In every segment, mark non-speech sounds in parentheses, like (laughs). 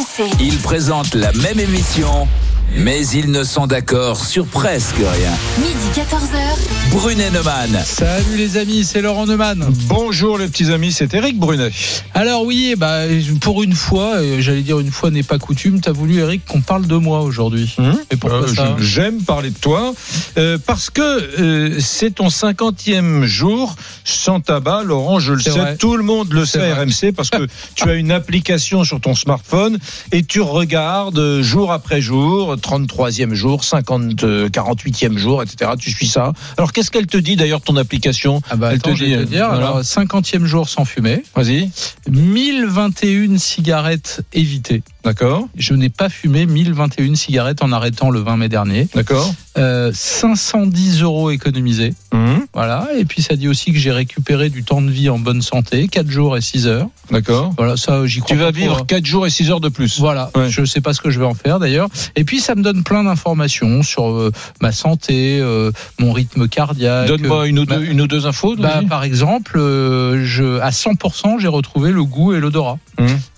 RMC. Ils présentent la même émission, mais ils ne sont d'accord sur presque rien. Midi 14h. Brunet Neumann. Salut les amis, c'est Laurent Neumann. Bonjour les petits amis, c'est Eric Brunet. Alors oui, bah, pour une fois, euh, j'allais dire une fois n'est pas coutume, t'as voulu Eric qu'on parle de moi aujourd'hui. Et pourquoi Euh, ça J'aime parler de toi euh, parce que euh, c'est ton cinquantième jour sans tabac, Laurent. Je le sais, vrai. tout le monde le sait, vrai. RMC, parce que (laughs) tu as une application sur ton smartphone et tu regardes jour après jour, 33e jour, 50, euh, 48e jour, etc. Tu suis ça. Alors qu'est-ce qu'elle te dit d'ailleurs ton application? Ah bah Elle attends, te je dit, vais te dire, voilà. alors 50e jour sans fumer, Vas-y, 1021 cigarettes évitées. D'accord, Je n'ai pas fumé 1021 cigarettes en arrêtant le 20 mai dernier. d'accord. Euh, 510 euros économisés. Hum, Voilà. Et puis ça dit aussi que j'ai récupéré du temps de vie en bonne santé, 4 jours et 6 heures. d'accord. Voilà, ça j'y crois Tu vas vivre hein. 4 jours et 6 heures de plus. Voilà, Ouais. je ne sais pas ce que je vais en faire d'ailleurs. Et puis ça me donne plein d'informations sur euh, ma santé, euh, mon rythme cardiaque. Donne-moi une, ou bah, deux- une ou deux infos. Bah, par exemple, euh, je, à 100%, j'ai retrouvé le goût et l'odorat.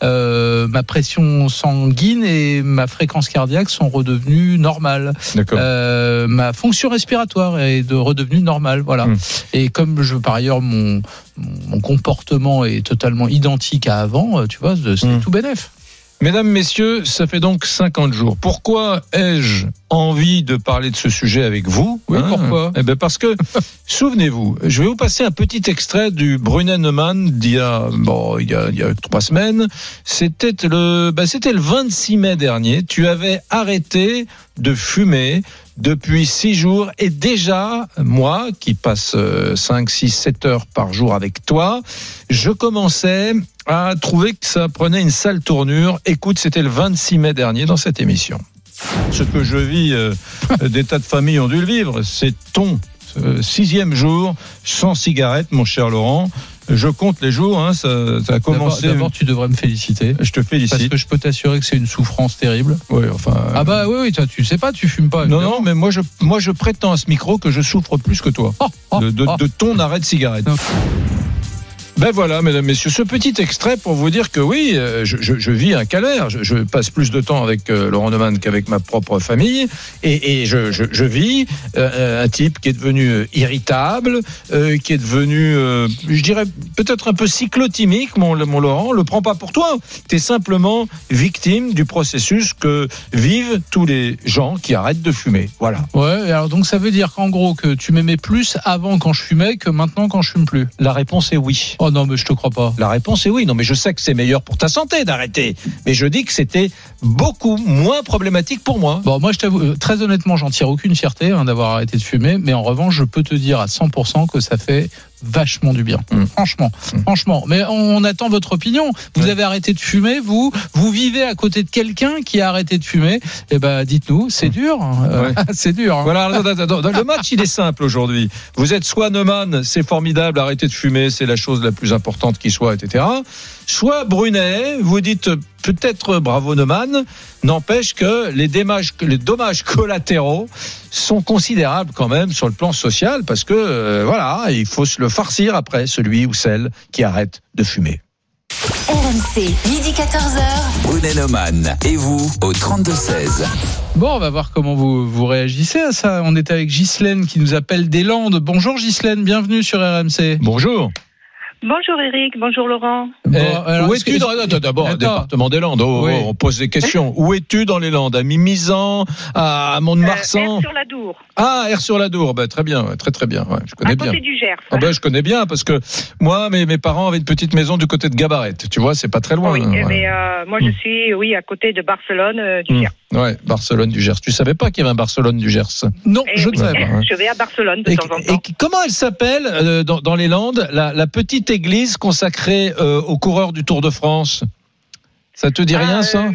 Euh, ma pression sanguine et ma fréquence cardiaque sont redevenues normales. Euh, ma fonction respiratoire est de redevenue normale. Voilà. Hum. Et comme je, par ailleurs, mon, mon comportement est totalement identique à avant, euh, tu vois, c'est Hum. tout bénef. Mesdames, messieurs, ça fait donc 50 jours. Pourquoi ai-je envie de parler de ce sujet avec vous? Oui, pourquoi? Eh ben parce que, (laughs) souvenez-vous, je vais vous passer un petit extrait du Neumann d'il y a, bon, il y a, il y a trois semaines. C'était le, bah, c'était le 26 mai dernier. Tu avais arrêté de fumer depuis six jours et déjà, moi, qui passe 5, 6, 7 heures par jour avec toi, je commençais à trouver que ça prenait une sale tournure. Écoute, c'était le 26 mai dernier dans cette émission. Ce que je vis, euh, des tas de familles ont dû le vivre. C'est ton euh, sixième jour sans cigarette, mon cher Laurent. Je compte les jours, hein, ça, ça a commencé. d'abord, tu devrais me féliciter. Je te Parce félicite. que je peux t'assurer que c'est une souffrance terrible. Oui, enfin. euh, Ah bah oui, oui, toi, tu sais pas, tu fumes pas. non, non, mais moi je, moi je prétends à ce micro que je souffre plus que toi Oh, oh, de, de- oh. de ton arrêt de cigarette. Non. Ben voilà, mesdames, messieurs, ce petit extrait pour vous dire que oui, euh, je, je- je vis un calvaire. Je, je passe plus de temps avec euh, Laurent Neumann qu'avec ma propre famille, et, et je, je- je vis euh, un type qui est devenu euh, irritable, euh, qui est devenu, euh, je dirais, peut-être un peu cyclotimique, mon, mon Laurent. Le prends pas pour toi. Tu es simplement victime du processus que vivent tous les gens qui arrêtent de fumer. Voilà. Ouais, alors donc ça veut dire qu'en gros que tu m'aimais plus avant quand je fumais que maintenant quand je fume plus? La réponse est oui. Oh non, mais je te crois pas. La réponse est oui. Non, mais je sais que c'est meilleur pour ta santé d'arrêter. Mais je dis que c'était beaucoup moins problématique pour moi. Bon, moi je t'avoue, euh, très honnêtement, j'en tire aucune fierté hein, d'avoir arrêté de fumer, mais en revanche, je peux te dire à 100% que ça fait vachement du bien. Mm. Franchement, Mm. franchement. Mais on, on attend votre opinion. Vous Ouais. avez arrêté de fumer, vous, vous vivez à côté de quelqu'un qui a arrêté de fumer. Eh ben, dites-nous, c'est dur. Euh, Ouais. (laughs) c'est dur. hein. Voilà, le match il est simple aujourd'hui. Vous êtes soit Neumann, c'est formidable, arrêtez de fumer, c'est la chose la plus importante qui soit, etc. Soit Brunet, vous dites peut-être bravo Neumann, n'empêche que les dommages, les dommages collatéraux sont considérables quand même sur le plan social parce que euh, voilà, il faut se le farcir après celui ou celle qui arrête de fumer. RMC. Midi 14h. Brunet Neumann. Et vous, au 32-16. Bon, on va voir comment vous, vous réagissez à ça. On est avec Ghislaine qui nous appelle des Landes. Bonjour Ghislaine, bienvenue sur RMC. Bonjour. Bonjour Eric, bonjour Laurent. Alors, où es-tu dans attends, D'abord, Attends. département des Landes. Oh, Oui. oh, on pose des questions. Où es-tu dans les Landes? À Mimizan? À Mont-de-Marsan? Euh, sur la Dour, Ah, Air sur la Dour. Ben, très bien, ouais, très très bien. Ouais, je à connais bien. côté du Gers. Ah ben, je connais bien parce que moi, mes, mes parents avaient une petite maison du côté de Gabaret. Tu vois, c'est pas très loin. oui, hein, eh ouais. ben, euh, moi je Hmm. suis oui à côté de Barcelone euh, du Hmm. Gers. Ouais, Barcelone du Gers. Tu savais pas qu'il y avait un Barcelone du Gers? Non, Et je ne savais pas. Je vais à Barcelone de et, temps en et temps. comment elle s'appelle euh, dans, dans les Landes la, la petite église consacrée euh, aux coureurs du Tour de France? Ça te dit rien, Ah, ça? euh,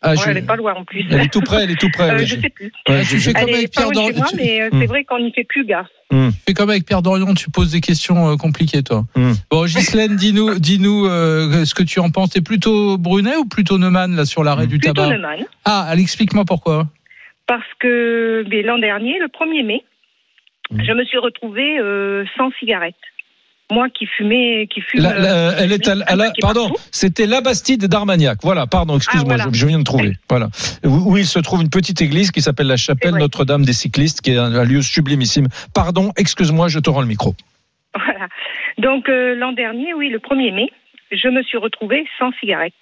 Ah, ouais, je- Elle est pas loin en plus. Elle est tout près, elle est tout près. Euh, je sais plus. Ouais, tu je- fais comme avec Pierre moi, tu- mais euh, Hmm. c'est vrai qu'on n'y fait plus gaffe. fais comme avec Pierre Dorion, tu poses des questions euh, compliquées, toi. Hmm. Bon, Ghislaine, dis-nous, dis-nous euh, ce que tu en penses. T'es plutôt Brunet ou plutôt Neumann là sur l'arrêt du Plutôt tabac Neumann. Ah, allez, explique-moi pourquoi. Parce que l'an dernier, le 1er mai, Hmm. je me suis retrouvée euh, sans cigarette. Moi qui fumais, qui fume. La- la- elle est à, la- pardon, c'était la Bastide d'Armagnac. Voilà, pardon, excuse-moi, Ah, voilà. je, je viens de trouver. Voilà, où, où il se trouve une petite église qui s'appelle la chapelle. Notre-Dame des cyclistes, qui est un, un lieu sublimissime. Pardon, excuse-moi, je te rends le micro. Voilà. Donc euh, l'an dernier, oui, le 1er mai, je me suis retrouvée sans cigarette,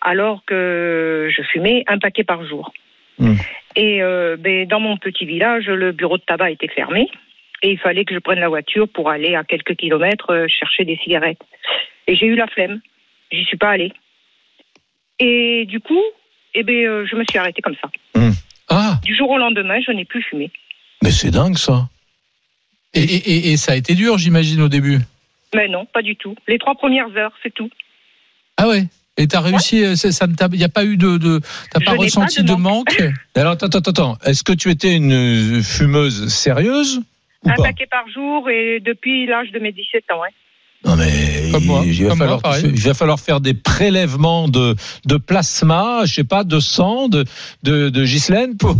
alors que je fumais un paquet par jour. Hmm. Et euh, ben, dans mon petit village, le bureau de tabac était fermé et il fallait que je prenne la voiture pour aller à quelques kilomètres euh, chercher des cigarettes. Et j'ai eu la flemme, j'y suis pas allée. Et du coup, eh ben, euh, je me suis arrêtée comme ça. Ah, Du jour au lendemain, je n'ai plus fumé. mais c'est dingue ça. Et, et- et- et ça a été dur, j'imagine, au début. Mais non, pas du tout. Les trois premières heures, c'est tout. Ah ouais Et t'as réussi, euh, ça, ça ne t'a- y a pas eu de, de t'as pas ressenti de de manque (laughs) Alors attends, attends, attends. Est-ce que tu étais une fumeuse sérieuse? Un paquet par jour et depuis l'âge de mes 17 ans. Ouais. Non mais Comme moi, il, va comme falloir, pareil. il va falloir faire des prélèvements de, de plasma, je sais pas, de sang, de, de, de Ghislaine pour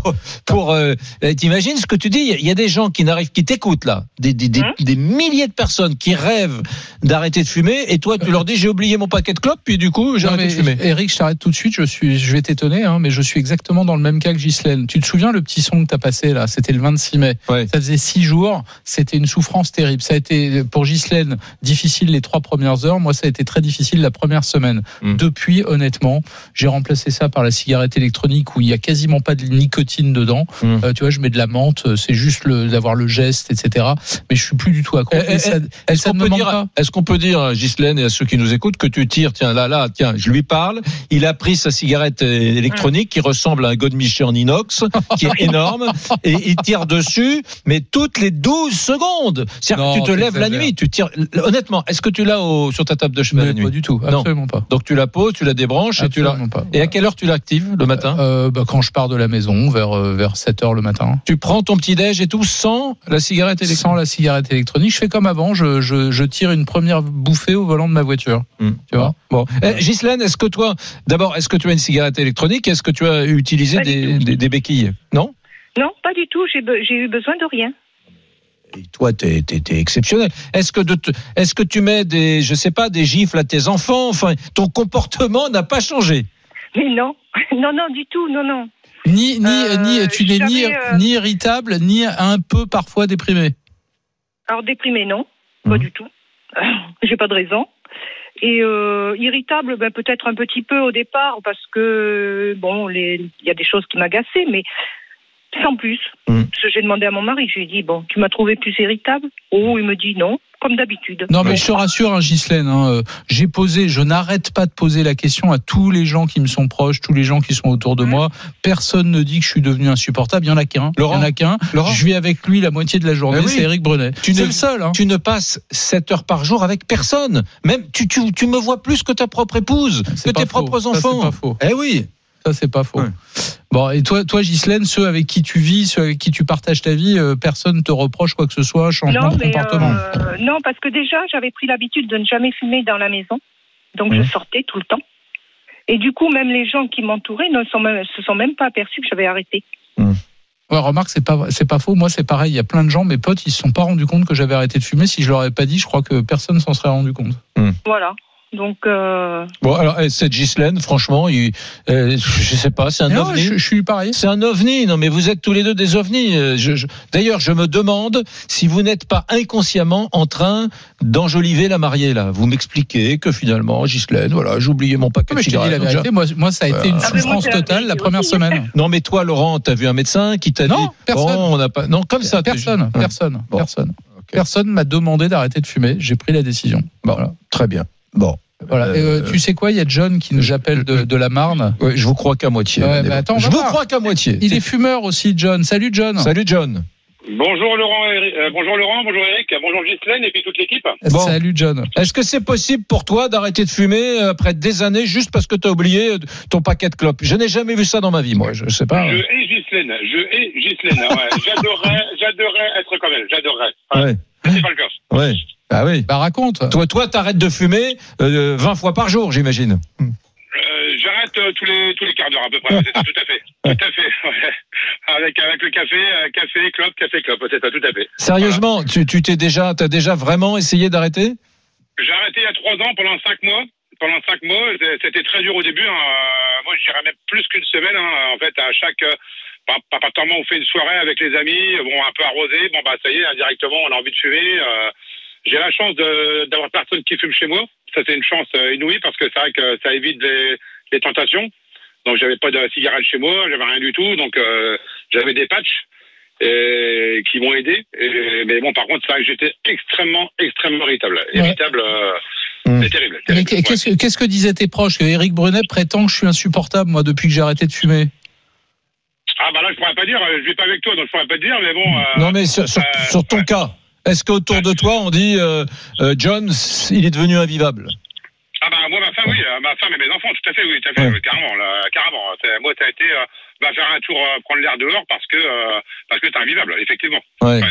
pour. Euh, T'imagines ce que tu dis Il y a des gens qui n'arrivent, qui t'écoutent là, des, des, des, Hein des milliers de personnes qui rêvent d'arrêter de fumer, et toi tu leur dis j'ai oublié mon paquet de clopes, puis du coup j'ai arrêté de fumer. Eric, je t'arrête tout de suite. Je suis, je vais t'étonner, hein, mais je suis exactement dans le même cas que Ghislaine. Tu te souviens le petit son que t'as passé là? C'était le 26 mai. Ouais. Ça faisait six jours. C'était une souffrance terrible. Ça a été pour Ghislaine difficile les trois premières heures. Moi, ça a été très difficile la première semaine. Mm. Depuis, honnêtement, j'ai remplacé ça par la cigarette électronique où il y a quasiment pas de nicotine dedans. Mm. Euh, tu vois, je mets de la menthe. C'est juste d'avoir le geste, etc. Mais je suis plus du tout accro. Eh, eh, ça- et Est-ce qu'on peut dire, est-ce qu'on peut dire à Ghislaine et à ceux qui nous écoutent que tu tires, tiens, là, là, tiens, je lui parle, il a pris sa cigarette euh, électronique qui ressemble à un Godmiché en inox, qui est (laughs) énorme, et il tire dessus, mais toutes les 12 secondes. C'est-à-dire que tu te lèves la nuit, tu tires, honnêtement, est-ce que tu l'as au- sur ta table de chevet Mais la nuit? pas du tout. Non. Absolument pas. Donc tu la poses, tu la débranches, et tu la, Absolument pas. et à quelle heure tu l'actives le matin? Euh, bah, quand je pars de la maison vers euh, vers 7 heures le matin Tu prends ton petit déj et tout sans la cigarette électronique? sans la cigarette électronique je fais comme avant je, je, je tire une première bouffée au volant de ma voiture Hmm. tu vois Bon. Eh, Ghislaine, est-ce que toi, d'abord, est-ce que tu as une cigarette électronique? Est-ce que tu as utilisé des, des, des béquilles? Non? Non, pas du tout. J'ai be- j'ai eu besoin de rien. Toi, t'es es, exceptionnel. Est-ce que, de te- est-ce que tu mets des, je sais pas, des gifles à tes enfants? Enfin, ton comportement n'a pas changé. Mais non, (laughs) non, non, du tout, non, non. ni ni Euh, ni tu n'es ni euh, ni irritable ni un peu parfois déprimé? Alors déprimé, non, pas Mhm. du tout. (laughs) J'ai pas de raison. Et euh, irritable, ben, peut-être un petit peu au départ parce que bon, il y a des choses qui m'agaçaient, mais sans plus. Parce que j'ai demandé à mon mari, je lui ai dit bon, tu m'as trouvé plus irritable? Oh, il me dit non, comme d'habitude. non mais je te rassure hein, Ghislaine hein, euh, j'ai posé je n'arrête pas de poser la question à tous les gens qui me sont proches tous les gens qui sont autour de moi personne ne dit que je suis devenu insupportable il y en a qu'un il y Laurent en a qu'un Laurent je vis avec lui la moitié de la journée oui. c'est Eric Brenet Tu ne- le seul hein. Tu ne passes 7 heures par jour avec personne. Même, tu, tu, tu me vois plus que ta propre épouse, que tes faux. propres Ça, enfants. pas faux. Eh oui. Ça, c'est pas faux. Ouais. Bon, et toi, toi, Ghislaine, ceux avec qui tu vis, ceux avec qui tu partages ta vie, euh, personne te reproche quoi que ce soit, changement Non, de comportement. euh, non, parce que déjà, j'avais pris l'habitude de ne jamais fumer dans la maison. Donc, je sortais tout le temps. Et du coup, même les gens qui m'entouraient ne sont même- se sont même pas aperçus que j'avais arrêté. Ouais, remarque, c'est pas, c'est pas faux. Moi, c'est pareil. Il y a plein de gens, mes potes, ils se sont pas rendus compte que j'avais arrêté de fumer. Si je leur avais pas dit, je crois que personne s'en serait rendu compte. Voilà. Donc, euh, Bon, alors, eh, cette Ghislaine, franchement, il, euh, je sais pas, c'est un Non, ovni. je, je suis pareil. C'est un ovni. Non, mais vous êtes tous les deux des ovnis. Euh, je- je- D'ailleurs, je me demande si vous n'êtes pas inconsciemment en train d'enjoliver la mariée, là. Vous m'expliquez que finalement, Ghislaine, voilà, j'ai oublié mon paquet Non, mais de je te dis la cigarettes. donc vérité. Moi, moi, ça a été une Ah, souffrance la totale la première aussi. semaine. Non, mais toi, Laurent, t'as vu un médecin qui t'a Non, dit. personne. Bon, on n'a pas. Non, comme ça. Personne, Ouais. personne, Bon. personne. Ok. Personne m'a demandé d'arrêter de fumer. J'ai pris la décision. Bon, Voilà. très bien. Bon. Voilà. Et, euh, Euh, tu sais quoi Il y a John qui nous appelle de, de la Marne. Ouais, je vous crois qu'à moitié. Ouais, mais attends, je vous crois qu'à moitié. Il est fumeur aussi, John. Salut, John. Salut, John. Bonjour Laurent, euh, bonjour Laurent, bonjour Eric, bonjour Ghislaine et puis toute l'équipe. Bon. Salut, John. Est-ce que c'est possible pour toi d'arrêter de fumer après des années juste parce que tu as oublié ton paquet de clopes? Je n'ai jamais vu ça dans ma vie, moi. Je sais pas. Je hais Ghislaine, je hais Ghislaine. ouais. (laughs) j'adorerais, j'adorerais être comme elle, j'adorerais. Ouais. C'est pas le cas. Ouais. Ah oui. Bah raconte. Toi, toi, t'arrêtes de fumer euh, 20 fois par jour, j'imagine. Euh, j'arrête euh, tous les tous les quarts d'heure à peu près. Ça, tout à fait, (laughs) tout à fait. ouais. avec, avec le café, euh, café, clope, café, clope. C'est ça, tout à fait. Sérieusement, tu tu t'es déjà, t'as déjà vraiment essayé d'arrêter? J'ai arrêté il y a trois ans pendant cinq mois. Pendant cinq mois, c'était très dur au début. hein. Moi, je dirais même plus qu'une semaine. hein. En fait, à chaque par- partir du moment où on fait une soirée avec les amis, bon, un peu arrosé, bon bah ça y est, indirectement, on a envie de fumer. euh, J'ai la chance d'avoir personne qui fume chez moi. Ça, c'est une chance euh, inouïe parce que c'est vrai que ça évite les, les tentations. Donc, j'avais pas de cigarette chez moi, j'avais rien du tout. Donc, euh, j'avais des patchs et, qui m'ont aidé. Et- mais bon, par contre, c'est vrai que j'étais extrêmement, extrêmement irritable. Irritable, euh, Mm. c'est terrible. Qu'est-ce que, disaient tes proches? Eric Brunet prétend que je suis insupportable, moi, depuis que j'ai arrêté de fumer. Ah bah là, je pourrais pas dire, je vis pas avec toi, donc je pourrais pas te dire, mais bon. euh, Non, mais sur, sur, euh, sur ton ouais. cas, est-ce qu'autour de toi on dit euh, euh, John, il est devenu invivable Ah bah moi, ma femme, oui, euh, ma femme et mes enfants, tout à fait, oui, tout à fait, Ouais. carrément, là, carrément. Moi, a été, euh, bah, faire un tour, euh, prendre l'air dehors parce que, parce que t'es invivable, effectivement. Ouais. Ouais.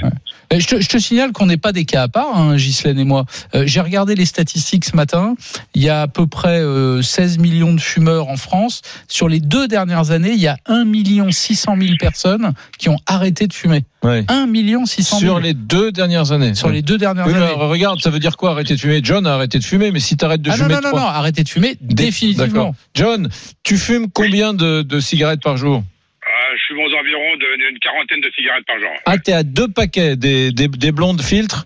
Et Je te, je te signale qu'on n'est pas des cas à part, hein, Ghislaine et moi. Euh, j'ai regardé les statistiques ce matin. Il y a à peu près euh, 16 millions de fumeurs en France. Sur les deux dernières années, il y a 1 million 600 000 personnes qui ont arrêté de fumer. Ouais. 1 million 600 000 Sur les deux dernières années. sur les deux dernières Oui, années. regarde, ça veut dire quoi arrêter de fumer? John a arrêté de fumer, mais si t'arrêtes de Ah non, fumer non, non, trois- non, arrêtez de fumer Dé- définitivement. John, tu fumes combien de, de cigarettes par jour Euh, je suis aux environs de- d'une quarantaine de cigarettes par jour. Ah, t'es à deux paquets des, des, des blondes filtres?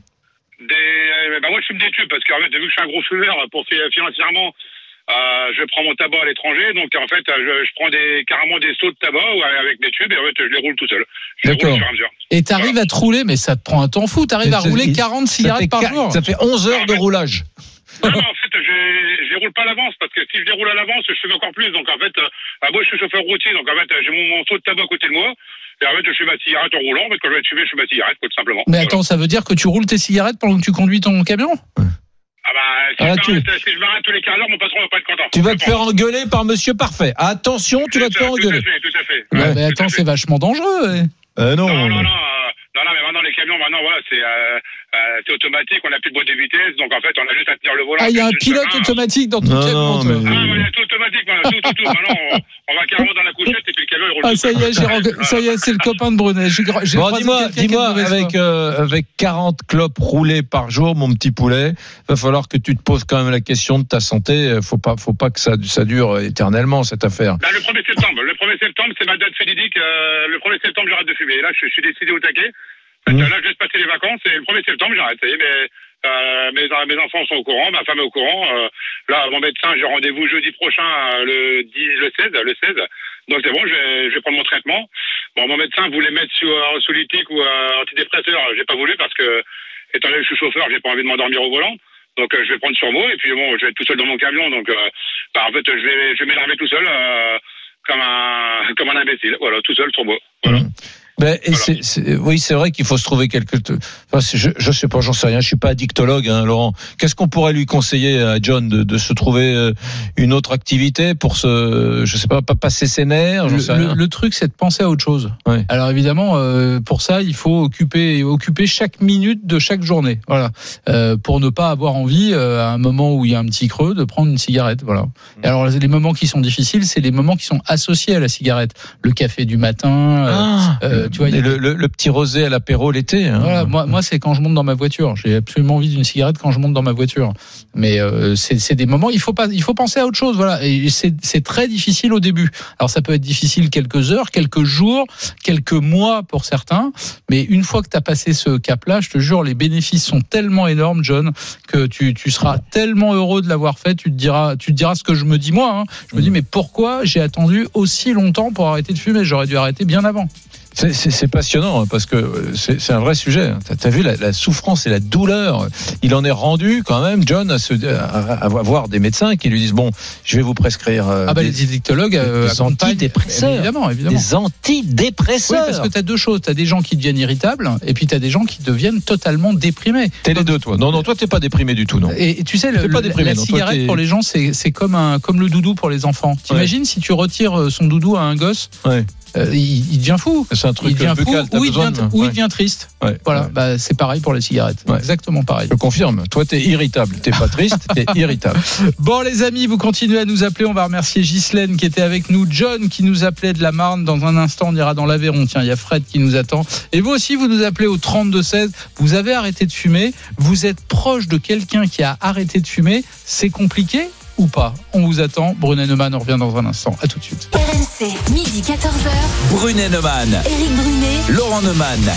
Des, euh, bah moi, je fume des tubes parce qu'en fait, vu que je suis un gros fumeur, pour fi- financièrement, euh, je prends mon tabac à l'étranger, donc en fait, je, je prends des, carrément des seaux de tabac avec mes tubes et en fait, je les roule tout seul. D'accord. et t'arrives à te rouler, mais ça te prend un temps fou. T'arrives à rouler il- 40 ça fait, cigarettes par jour. ça fait 11 heures de roulage. Non, non, en fait, je, je les roule pas à l'avance parce que si je les roule à l'avance, je fume encore plus. Donc en fait, euh, bah, moi, je suis chauffeur routier, donc en fait, j'ai mon, mon seau de tabac à côté de moi. Et en fait, je fume ma cigarette en roulant. Fait, quand je vais fumer, je fume ma cigarette, tout simplement. Mais Voilà. attends, ça veut dire que tu roules tes cigarettes pendant que tu conduis ton camion Ah bah, si, Ah, je tu- m'arrête- si je m'arrête tous les quarts d'heure, mon patron va pas être content. Tu vas te faire engueuler par Monsieur Parfait. Attention, tu vas te faire engueuler. Tout à fait, tout à fait. Ouais, Ouais, mais attends, c'est vachement dangereux. ouais. Euh, non. Non, non, non, euh, non, non, mais maintenant les camions, maintenant voilà, c'est euh, euh, automatique, on n'a plus de boîte de vitesse, donc en fait on a juste à tenir le volant. Ah, il y a un pilote automatique dans ton camion. mais- Ah, c'est tout automatique, voilà, tout, tout, tout. Maintenant on, on va carrément dans la couchette et puis le camion il roule. Ah, ça y est, j'ai ça y est, c'est le copain de Brunet. J'ai j'ai Bon, dis-moi, dis-moi, avec, euh, avec 40 clopes roulées par jour, mon petit poulet, va falloir que tu te poses quand même la question de ta santé. Euh, Faut pas, faut pas que ça, ça dure éternellement, cette affaire. Bah, le 1er septembre, le 1er septembre, c'est ma date fatidique. Euh, le 1er septembre, j'arrête de fumer. Et là, je, je suis décidé au taquet. Mmh. Là, je laisse passer les vacances et le 1er septembre, j'arrête. Ça y est, mais, euh, mes, mes enfants sont au courant, ma femme est au courant. Euh, là, mon médecin, j'ai rendez-vous jeudi prochain, euh, le 10, le 16, le 16. Donc c'est bon, je vais, je vais prendre mon traitement. Bon, mon médecin voulait mettre sous euh, solytique ou euh, antidépresseur. J'ai pas voulu parce que, étant donné que je suis chauffeur, j'ai pas envie de m'endormir au volant. Donc je vais prendre sur moi et puis bon, je vais être tout seul dans mon camion. Donc bah, en fait, je vais, je vais m'énerver tout seul. comme un comme un imbécile, voilà, tout seul sur moi. Voilà. Ben, et Voilà. oui, c'est vrai qu'il faut se trouver quelque. Enfin, c'est- je, je sais pas, j'en sais rien. Je suis pas addictologue, hein, Laurent. Qu'est-ce qu'on pourrait lui conseiller à John de, de se trouver euh, une autre activité pour se, je sais pas, pas passer ses nerfs, j'en sais Le, rien. le- le truc, c'est de penser à autre chose. Ouais. Alors évidemment, euh, pour ça, il faut occuper occuper chaque minute de chaque journée. Voilà, Euh, pour ne pas avoir envie euh, à un moment où il y a un petit creux de prendre une cigarette. Voilà. Et alors les moments qui sont difficiles, c'est les moments qui sont associés à la cigarette. Le café du matin. euh, Ah, euh, tu vois, et a le, le- le petit rosé à l'apéro l'été. hein. Voilà, moi, moi c'est quand je monte dans ma voiture. J'ai absolument envie d'une cigarette quand je monte dans ma voiture. Mais euh, c'est des moments, il faut pas, il faut penser à autre chose. Voilà, c'est très difficile au début. Alors ça peut être difficile quelques heures, quelques jours, quelques mois pour certains. Mais une fois que tu as passé ce cap-là, je te jure, les bénéfices sont tellement énormes, John, que tu, seras tellement heureux de l'avoir fait. Tu te diras, tu diras ce que je me dis moi. hein. Je me dis, mais pourquoi j'ai attendu aussi longtemps pour arrêter de fumer? J'aurais dû arrêter bien avant. C'est- passionnant hein, parce que euh, c'est un vrai sujet. T'as as vu la, la souffrance et la douleur. Il en est rendu quand même, John, à, se, à, à avoir des médecins qui lui disent bon, je vais vous prescrire euh, Ah bah des, les euh, des accompagnent- antidépresseurs. Évidemment, évidemment. des Oui, antidépresseurs. parce que tu as deux choses. Tu as des gens qui deviennent irritables et puis tu as des gens qui deviennent totalement déprimés. T'es les deux, toi. Non, non, toi, t'es pas déprimé du tout, non. Et, et tu sais, le- pas déprimé, la non, toi, cigarette pour les gens, c'est comme, un, comme le doudou pour les enfants. T'imagines si tu retires euh, son doudou à un gosse Ouais. Euh, il, il devient fou. C'est un Il truc devient fou buccal. t'as ou il devient, de- ou il devient triste. Ouais, Voilà, ouais. bah, c'est pareil pour les cigarettes. Ouais. Exactement pareil. Je confirme. Toi, t'es irritable. T'es pas triste, t'es (laughs) irritable. Bon les amis, vous continuez à nous appeler. On va remercier Ghislaine qui était avec nous, John qui nous appelait de la Marne. Dans un instant, on ira dans l'Aveyron. Tiens, il y a Fred qui nous attend. Et vous aussi, vous nous appelez au 32 16. Vous avez arrêté de fumer. Vous êtes proche de quelqu'un qui a arrêté de fumer. C'est compliqué ou pas On vous attend. Brunet Neumann, on revient dans un instant. À tout de suite. RMC, midi 14h. Brunet Neumann. Éric Brunet. Laurent Neumann.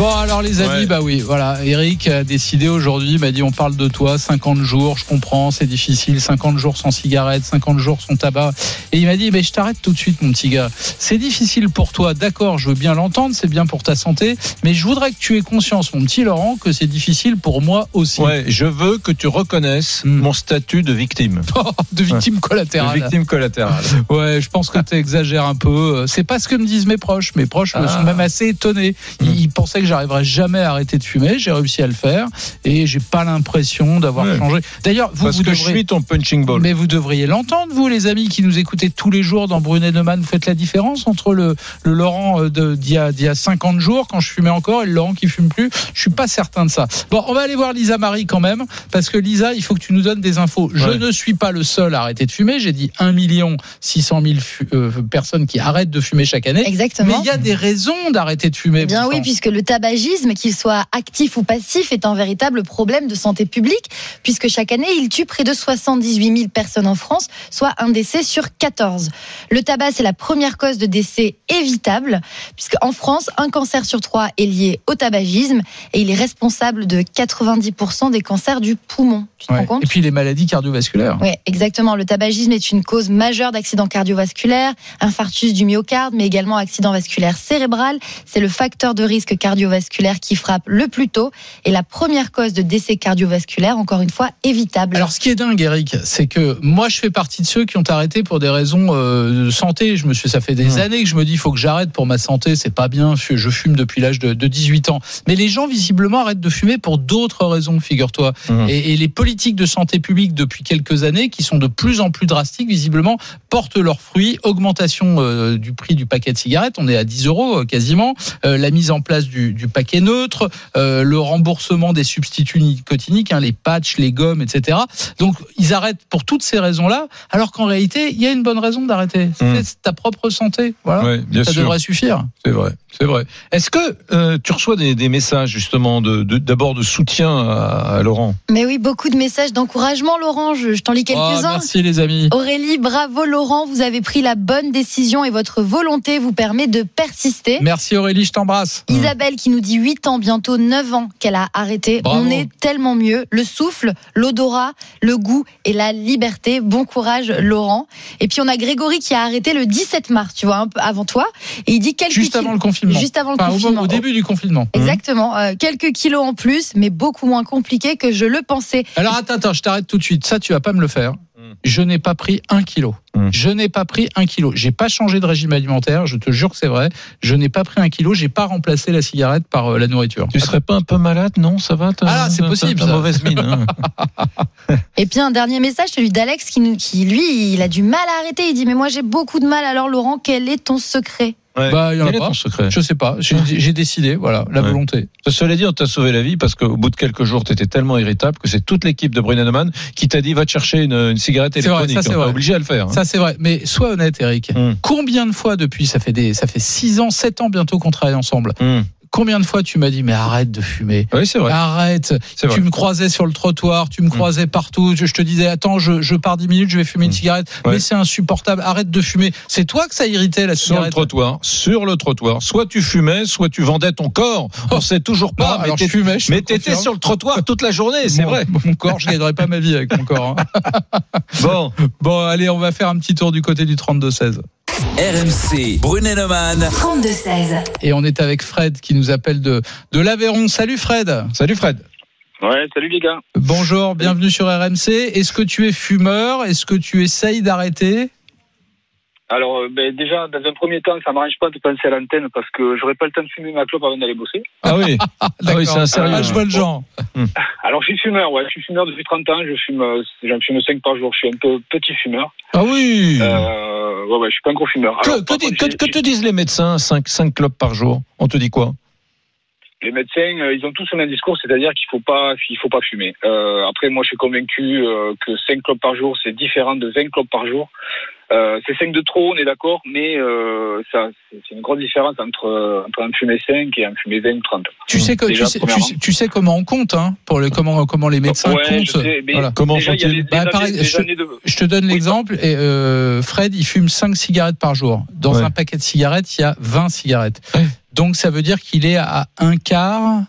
Bon alors les amis, Ouais. bah oui, voilà, Eric a décidé aujourd'hui, il m'a dit on parle de toi, 50 jours, je comprends, c'est difficile, 50 jours sans cigarette, 50 jours sans tabac. Et il m'a dit, mais je t'arrête tout de suite mon petit gars. C'est difficile pour toi, d'accord, je veux bien l'entendre, c'est bien pour ta santé, mais je voudrais que tu aies conscience, mon petit Laurent, que c'est difficile pour moi aussi. Ouais, je veux que tu reconnaisses Hmm. mon statut de victime. (laughs) de victime De collatérale. victime collatérale. (laughs) Ouais, je pense que tu exagères un peu. C'est pas ce que me disent mes proches. Mes proches Ah. sont même assez étonnés. Ils, Hmm. ils pensaient que j'arriverais jamais à arrêter de fumer. J'ai réussi à le faire et j'ai pas l'impression d'avoir Ouais. changé. D'ailleurs, vous, Parce vous que je suis ton punching ball. Mais vous devriez l'entendre, vous, les amis qui nous écoutez tous les jours dans Brunet Neumann. Vous faites la différence entre le, le Laurent euh, de- d'il y, a- y a 50 jours, quand je fumais encore, et le Laurent qui fume plus. Je suis pas certain de ça. Bon, on va aller voir Lisa Marie quand même, parce que Lisa, il faut que tu nous donnes des infos. Je Ouais. ne suis pas le seul à arrêter de fumer. J'ai dit 1 million 600 000 fu- euh, personnes qui arrêtent de fumer chaque année. Mais Exactement. il y a des raisons d'arrêter de fumer. Bien oui, puisque le tabagisme, qu'il soit actif ou passif, est un véritable problème de santé publique, puisque chaque année, il tue près de 78 000 personnes en France, soit un décès sur 14. Le tabac, c'est la première cause de décès évitable, puisque en France, un cancer sur trois est lié au tabagisme, et il est responsable de 90% des cancers du poumon. Tu te Ouais. rends compte? Et puis les maladies cardiovasculaires. oui, exactement. Le tabagisme est une cause majeure d'accidents cardiovasculaires, infarctus du myocarde, mais également accident vasculaire cérébral. C'est le facteur de risque cardiovasculaire qui frappe le plus tôt et la première cause de décès cardiovasculaire, encore une fois, évitable. Alors, ce qui est dingue, Eric, c'est que moi, je fais partie de ceux qui ont arrêté pour des raisons euh, de santé. Je me suis, ça fait des années que je me dis, il faut que j'arrête pour ma santé. C'est pas bien. Je je fume depuis l'âge de, de 18 ans. Mais les gens, visiblement, arrêtent de fumer pour d'autres raisons, figure-toi. Mmh. Et, et les politiques de santé publique depuis quelques années, qui sont de plus en plus drastiques, visiblement, portent leurs fruits. Augmentation euh, du prix du paquet de cigarettes, on est à 10 euros euh, quasiment. Euh, la mise en place du, du paquet neutre, euh, le remboursement des substituts nicotiniques, hein, les patchs, les gommes, etc. Donc ils arrêtent pour toutes ces raisons-là, alors qu'en réalité, il y a une bonne raison d'arrêter. Mm. C'est ta propre santé. Voilà. Ouais, bien Ça sûr. devrait suffire. C'est vrai, c'est vrai. Est-ce que euh, tu reçois des, des messages justement de de- d'abord de, soutien à, à Laurent? Mais oui, beaucoup de messages d'encouragement, Laurent. Je, je t'en lis Oh, quelques-uns. merci les amis. Aurélie, bravo Laurent, vous avez pris la bonne décision et votre volonté vous permet de persister. Merci Aurélie, je t'embrasse. Isabelle qui nous dit 8 ans, bientôt 9 ans qu'elle a arrêté. Bravo. On est tellement mieux. Le souffle, l'odorat, le goût et la liberté. Bon courage Laurent. Et puis on a Grégory qui a arrêté le 17 mars, tu vois, un peu avant toi. Et il dit quelques Juste avant le confinement. Juste avant le Enfin, confinement. au début du confinement. Exactement. Euh, quelques kilos en plus, mais beaucoup moins compliqué que je le pensais. Alors attends, attends, je t'arrête tout de suite. Ça, tu vas pas me le faire. Je n'ai pas pris un kilo. Mm. Je n'ai pas pris un kilo. J'ai pas changé de régime alimentaire. Je te jure que c'est vrai. Je n'ai pas pris un kilo. J'ai pas remplacé la cigarette par euh, la nourriture. Tu serais pas un peu malade Non, ça va Ah, c'est possible, t'as ça. mauvaise mine. hein. (laughs) Et puis un dernier message, celui d'Alex qui, qui, lui, il a du mal à arrêter. Il dit, mais moi j'ai beaucoup de mal. Alors Laurent, quel est ton secret? Ouais. Bah, il y en a Quel est pas. ton secret? Je sais pas. J'ai j'ai décidé. Voilà, la Ouais. volonté. Cela dit, on t'a sauvé la vie parce qu'au bout de quelques jours, tu étais tellement irritable que c'est toute l'équipe de Brunet Neumann qui t'a dit va te chercher une, une cigarette C'est vrai, électronique. ça, c'est On t'a vrai. obligé à le faire. hein. Ça, c'est vrai. Mais sois honnête, Eric. Mm. Combien de fois depuis, ça fait des, ça fait 6 ans, 7 ans bientôt qu'on travaille ensemble. Hum. Combien de fois tu m'as dit, mais arrête de fumer. Oui, c'est vrai. Arrête. Vrai. Tu me croisais sur le trottoir, tu me croisais partout. Je, je te disais, attends, je, je pars 10 minutes, je vais fumer une Mm. cigarette. Ouais. Mais c'est insupportable. Arrête de fumer. C'est toi que ça irritait la Sur le cigarette. trottoir, sur le trottoir. Soit tu fumais, soit tu vendais ton corps. On sait toujours Non, pas. mais t'es- fumais. je mais t'étais sur le trottoir toute la journée, c'est vrai. (laughs) Mon corps, je gagnerais pas ma vie avec mon corps. hein. (laughs) Bon, (laughs) Bon, allez, on va faire un petit tour du côté du 32-16. RMC, Brunet Neumann. 32-16. Et on est avec Fred qui nous appelle de, de l'Aveyron. Salut Fred. salut Fred. Ouais, salut les gars. Bonjour, bienvenue sur RMC. Est-ce que tu es fumeur? Est-ce que tu essayes d'arrêter? Alors, euh, ben, déjà, dans un premier temps, ça m'arrange pas de penser à l'antenne parce que j'aurais pas le temps de fumer ma clope avant d'aller bosser. Ah oui. (laughs) Ah, oui, c'est un sérieux. Ah, je vois le genre. (laughs) Alors, je suis fumeur, ouais. Je suis fumeur depuis 30 ans. Je fume, euh, j'en fume 5 par jour. Je suis un peu petit fumeur. Ah oui. Euh, ouais, ouais, je suis pas un gros fumeur. Alors, Que, par que, di- contre, que- j'ai- que te disent les médecins 5, 5 clopes par jour? On te dit quoi? Les médecins, euh, ils ont tous le même discours, c'est-à-dire qu'il faut pas, il faut pas fumer. Euh, après, moi, je suis convaincu euh, que 5 clopes par jour, c'est différent de 20 clopes par jour. Euh, c'est 5 de trop, on est d'accord, mais euh, ça, c'est une grosse différence entre, euh, entre un fumer 5 et un fumer 20 ou 30. Tu sais que Déjà, tu sais, tu premièrement. sais- tu sais comment on compte hein, pour le comment comment les médecins ouais, je comptent. sais, mais Voilà. Comment font-ils Bah, je- de... Je te donne Oui, l'exemple. Et euh, Fred, il fume 5 cigarettes par jour. Dans Ouais. un paquet de cigarettes, il y a 20 cigarettes. Ouais. Donc ça veut dire qu'il est à un quart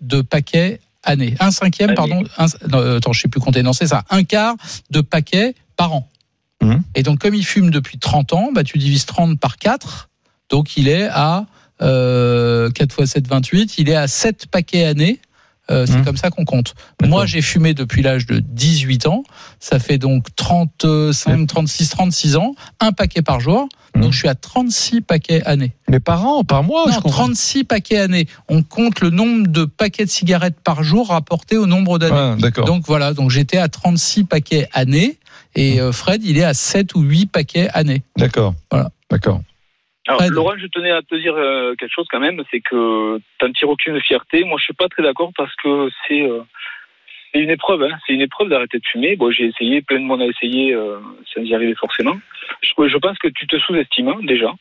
de paquet année. Un cinquième, Année. pardon. Un, non, attends, je sais plus compter. Non, c'est ça. Un quart de paquet par an. Mhm. Et donc comme il fume depuis 30 ans, bah, tu divises 30 par 4. Donc il est à euh, 4 x 7, 28. Il est à 7 paquets année. Euh, c'est Mhm. comme ça qu'on compte. Moi, j'ai fumé depuis l'âge de 18 ans. Ça fait donc 35, 36, 36 ans. Un paquet par jour. Mhm. Donc, je suis à 36 paquets année. Mais par an, par mois non, je comprends. 36 paquets année. On compte le nombre de paquets de cigarettes par jour rapporté au nombre d'années. Ah. Donc voilà, donc j'étais à 36 paquets année et euh, Fred, il est à 7 ou 8 paquets année. D'accord. Voilà. D'accord. Alors, Fred. Laurent, je tenais à te dire euh, quelque chose quand même, c'est que t'en tires aucune fierté. Moi, je suis pas très d'accord parce que c'est euh, c'est une épreuve. Hein. C'est une épreuve d'arrêter de fumer. Bon, j'ai essayé, plein de monde a essayé, euh, sans y arriver forcément. Je, je pense que tu te sous-estimes hein, déjà.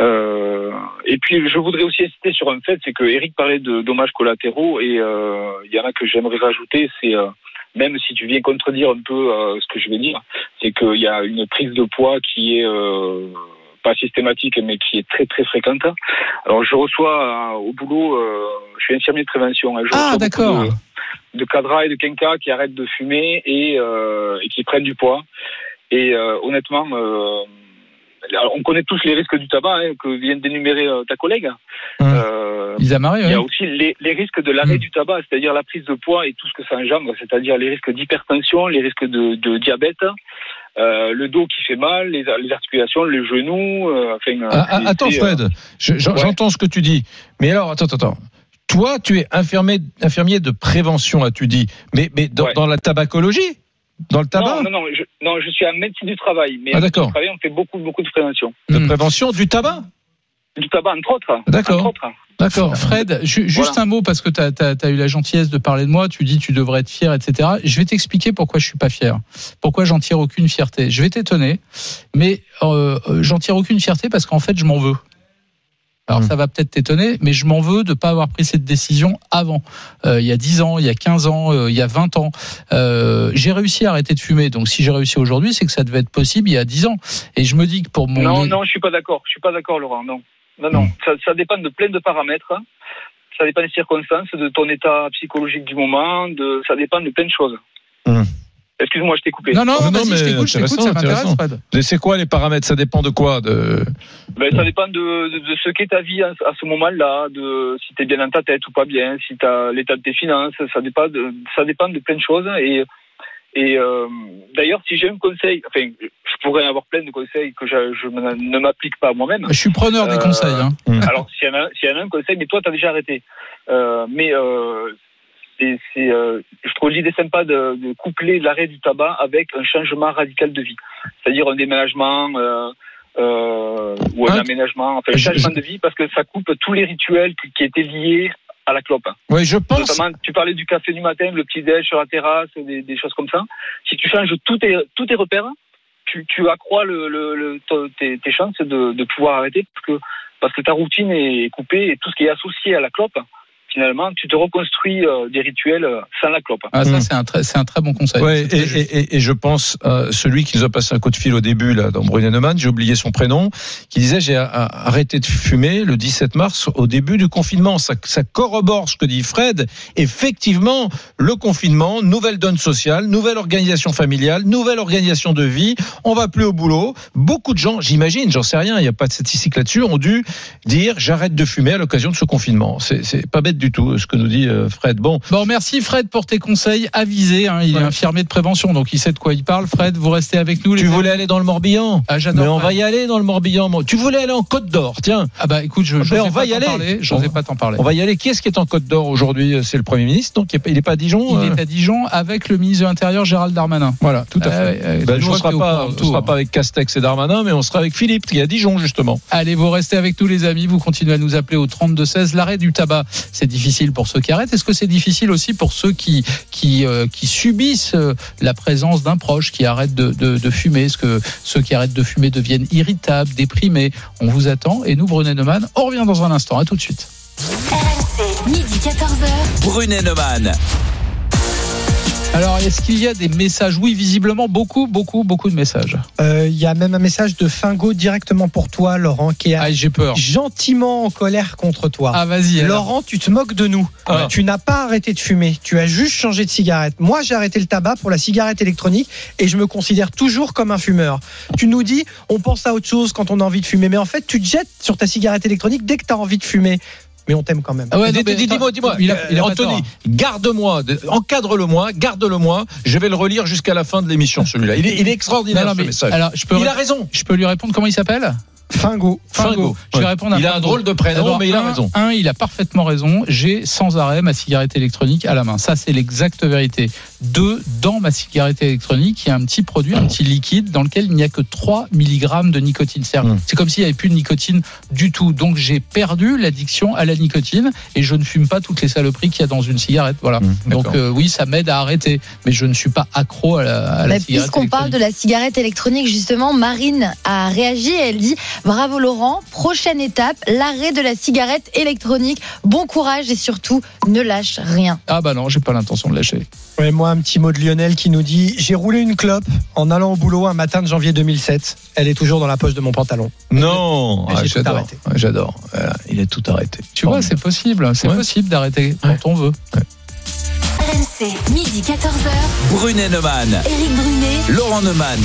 Euh, et puis, je voudrais aussi insister sur un fait, c'est que Eric parlait de dommages collatéraux et euh, il y en a que j'aimerais rajouter, c'est euh, même si tu viens contredire un peu euh, ce que je vais dire, c'est qu'il y a une prise de poids qui est euh, pas systématique, mais qui est très très fréquente. Alors je reçois euh, au boulot, euh, je suis infirmier de prévention. hein, je Ah, d'accord. De, de cadras et de quinca qui arrêtent de fumer et, euh, et qui prennent du poids. Et euh, honnêtement, euh, alors, on connaît tous les risques du tabac hein, que vient d'énumérer euh, ta collègue. Hum. Euh, il y a aussi les, les risques de l'arrêt Mm. du tabac, c'est-à-dire la prise de poids et tout ce que ça engendre, c'est-à-dire les risques d'hypertension, les risques de, de diabète, euh, le dos qui fait mal, les, les articulations, les genoux. euh, enfin, Ah, ah, attends, Fred, je- j'en- ouais. j'entends ce que tu dis. Mais alors, attends, attends, attends. Toi, tu es infirmier, infirmier de prévention, as-tu dit. Mais, mais dans, Ouais. dans la tabacologie Dans le tabac non, non, non, je, non, je suis en médecine du travail, mais Ah, d'accord. travail, on fait beaucoup, beaucoup de prévention. De prévention du tabac Du tabac, entre autres. D'accord. Entre autres. D'accord. Fred, ju- juste un mot parce que tu as, eu la gentillesse de parler de moi, tu dis tu devrais être fier, etc. Je vais t'expliquer pourquoi je suis pas fier, pourquoi j'en tire aucune fierté. Je vais t'étonner, mais euh, j'en tire aucune fierté parce qu'en fait je m'en veux. Alors Hmm. ça va peut-être t'étonner, mais je m'en veux de pas avoir pris cette décision avant. Euh, il y a 10 ans, il y a 15 ans, euh, il y a 20 ans. Euh, j'ai réussi à arrêter de fumer, donc si j'ai réussi aujourd'hui, c'est que ça devait être possible il y a 10 ans. Et je me dis que pour mon... Non, non, je suis pas d'accord. Je suis pas d'accord, Laurent. Non, non, non. Mm. Ça, ça dépend de plein de paramètres. hein. Ça dépend des circonstances, de ton état psychologique du moment. De, ça dépend de plein de choses. Mm. Excuse-moi, je t'ai coupé. Non, non, Non, mais je t'écoute, je t'écoute, ça intéressant, m'intéresse. Fred. C'est quoi les paramètres? Ça dépend de quoi? De... Ben, ça dépend de, de, de ce qu'est ta vie à, à ce moment-là, de si tu es bien dans ta tête ou pas bien, si tu as l'état de tes finances, ça dépend de, ça dépend de plein de choses. Et, et euh, d'ailleurs, si j'ai un conseil, enfin, je pourrais en avoir plein de conseils que je, je ne m'applique pas à moi-même. Je suis preneur des Euh, conseils. Hein. Alors, s'il y, en a- s'il y en a un conseil, mais toi, tu as déjà arrêté. Euh, mais euh, c'est, euh, je trouve l'idée sympa de, de coupler l'arrêt du tabac avec un changement radical de vie. C'est-à-dire un déménagement euh, euh, ou un Ah, aménagement, enfin un je- changement de vie, parce que ça coupe tous les rituels qui, qui étaient liés à la clope. Oui, je pense. Notamment, tu parlais du café du matin, le petit déj sur la terrasse, des, des choses comme ça. Si tu changes tous tes, tous tes repères, tu, tu accrois le, le, le- to- tes, tes chances de, de pouvoir arrêter parce que, parce que ta routine est coupée et tout ce qui est associé à la clope, finalement, tu te reconstruis euh, des rituels euh, sans la clope. Ah, ça, Mm. c'est un, très, c'est un très bon conseil. Ouais, et, très juste. et, et, et je pense à celui qui nous a passé un coup de fil au début là dans Brunenemann, j'ai oublié son prénom, qui disait j'ai arrêté de fumer le 17 mars au début du confinement. Ça, ça corrobore ce que dit Fred. Effectivement, le confinement, nouvelle donne sociale, nouvelle organisation familiale, nouvelle organisation de vie. On va plus au boulot. Beaucoup de gens, j'imagine, j'en sais rien, il n'y a pas de statistique là-dessus, ont dû dire j'arrête de fumer à l'occasion de ce confinement. C'est c'est pas bête du tout ce que nous dit euh, Fred. Bon, Bon, merci Fred pour tes conseils avisés. hein. Il Ouais. est infirmier de prévention, donc il sait de quoi il parle. Fred, vous restez avec nous. les tu voulais aller dans le Morbihan Ah, j'adore Mais on Fred. va y aller dans le Morbihan. Tu voulais aller en Côte d'Or, tiens. Ah bah écoute, je Ben, j'osais on va pas y t'en aller. parler. J'osais On- pas t'en parler. On va y aller. Qui est-ce qui est en Côte d'Or aujourd'hui? C'est le Premier ministre, donc il n'est pas à Dijon Il euh est à Dijon avec le ministre de l'Intérieur Gérald Darmanin. Voilà, tout à Ah fait. Ben, je on vois ne sera, pas, on sera hein. pas avec Castex et Darmanin, mais on sera avec Philippe, qui est à Dijon, justement. Allez, vous restez avec tous les amis, vous continuez à nous appeler au 32-16. L'arrêt du tabac, c'est difficile pour ceux qui arrêtent. Est-ce que c'est difficile aussi pour ceux qui, qui, euh, qui subissent euh, la présence d'un proche qui arrête de, de, de fumer? Est-ce que ceux qui arrêtent de fumer deviennent irritables, déprimés? On vous attend. Et nous, Brunet Neumann, on revient dans un instant. À tout de suite. RMC, midi 14h. Brunet Neumann. Alors, est-ce qu'il y a des messages? Oui, visiblement, beaucoup, beaucoup, beaucoup de messages. Euh, Il y a même un message de Fingo directement pour toi, Laurent, qui est Ah, j'ai peur. gentiment en colère contre toi. Ah, vas-y. Laurent, tu te moques de nous. Ah. Tu n'as pas arrêté de fumer. Tu as juste changé de cigarette. Moi, j'ai arrêté le tabac pour la cigarette électronique et je me considère toujours comme un fumeur. Tu nous dis, on pense à autre chose quand on a envie de fumer. Mais en fait, tu te jettes sur ta cigarette électronique dès que tu as envie de fumer. Mais on t'aime quand même. Ah ouais, Dis- dis- Dis-moi, dis-moi, euh, Anthony, tort. garde-moi, de- encadre-le-moi, garde-le-moi. Je vais le relire jusqu'à la fin de l'émission, celui-là. Il est, il est extraordinaire, Non, non, ce mais- message. alors, je peux, il a raison. je peux lui répondre comment il s'appelle? Fingo. Fingo. Je vais répondre à Il a un Fingo. drôle de prénom, mais il a un- raison. Un, il a parfaitement raison. J'ai sans arrêt ma cigarette électronique à la main. Ça, c'est l'exacte vérité. Deux, dans ma cigarette électronique, il y a un petit produit, un petit liquide dans lequel il n'y a que 3 mg de nicotine. C'est Mm. c'est comme s'il n'y avait plus de nicotine du tout. Donc, j'ai perdu l'addiction à la nicotine et je ne fume pas toutes les saloperies qu'il y a dans une cigarette. Voilà. Mmh, Donc, euh, oui, ça m'aide à arrêter. Mais je ne suis pas accro à la, à la Mais cigarette Puisqu'on parle de la cigarette électronique, justement, Marine a réagi et elle dit Bravo Laurent, prochaine étape, l'arrêt de la cigarette électronique. Bon courage et surtout, ne lâche rien. Ah bah non, j'ai pas l'intention de lâcher. Ouais, moi, un petit mot de Lionel qui nous dit J'ai roulé une clope en allant au boulot un matin de janvier 2007. Elle est toujours dans la poche de mon pantalon. Non, Ah, j'adore. Voilà, il est tout arrêté. Tu vois, c'est possible. C'est Ouais. possible d'arrêter quand on veut. RMC, midi 14h. Brunet Neumann. Éric Brunet. Laurent Neumann.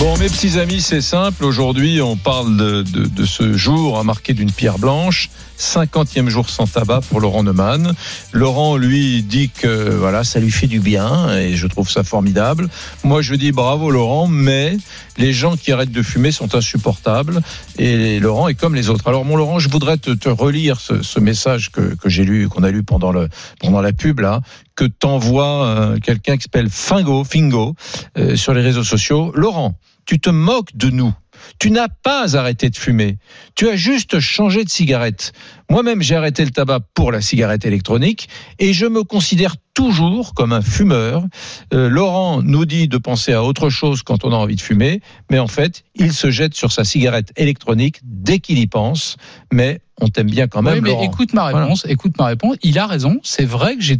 Bon, mes petits amis, c'est simple. Aujourd'hui, on parle de, de- de ce jour à marquer d'une pierre blanche. 50e jour sans tabac pour Laurent Neumann. Laurent, lui, dit que voilà, ça lui fait du bien et je trouve ça formidable. Moi, je dis bravo Laurent, mais les gens qui arrêtent de fumer sont insupportables et Laurent est comme les autres. Alors, mon Laurent, je voudrais te, te relire ce, ce message que, que j'ai lu, qu'on a lu pendant, le, pendant la pub, là, que t'envoie euh, quelqu'un qui s'appelle Fingo, Fingo, euh, sur les réseaux sociaux. Laurent, tu te moques de nous. Tu n'as pas arrêté de fumer. Tu as juste changé de cigarette. Moi-même, j'ai arrêté le tabac pour la cigarette électronique et je me considère toujours comme un fumeur. Euh, Laurent nous dit de penser à autre chose quand on a envie de fumer, mais en fait, il se jette sur sa cigarette électronique dès qu'il y pense. Mais on t'aime bien quand même, Oui, mais Laurent. écoute ma réponse. Écoute ma réponse. Il a raison. C'est vrai que j'ai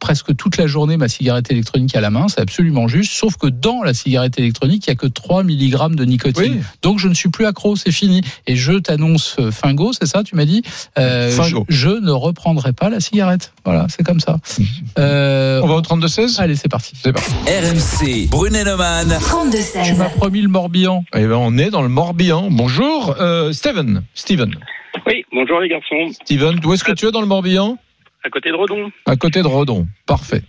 presque toute la journée ma cigarette électronique à la main. C'est absolument juste. Sauf que dans la cigarette électronique, il y a que 3 mg de nicotine. Oui. Donc je ne suis plus accro. C'est fini. Et je t'annonce euh, Fingo, c'est ça Tu m'as dit? Euh, Fingo. Je, je ne reprendrai pas la cigarette. Voilà, c'est comme ça. Euh, On va au 32-16 Allez, c'est parti. C'est parti. RMC. Brunet Neumann. 32-16. Tu m'as promis le Morbihan. Eh ben, on est dans le Morbihan. Bonjour, euh, Steven. Steven. Oui, bonjour les garçons. Steven, où est-ce que tu es dans le Morbihan? À côté de Redon. À côté de Redon. Parfait.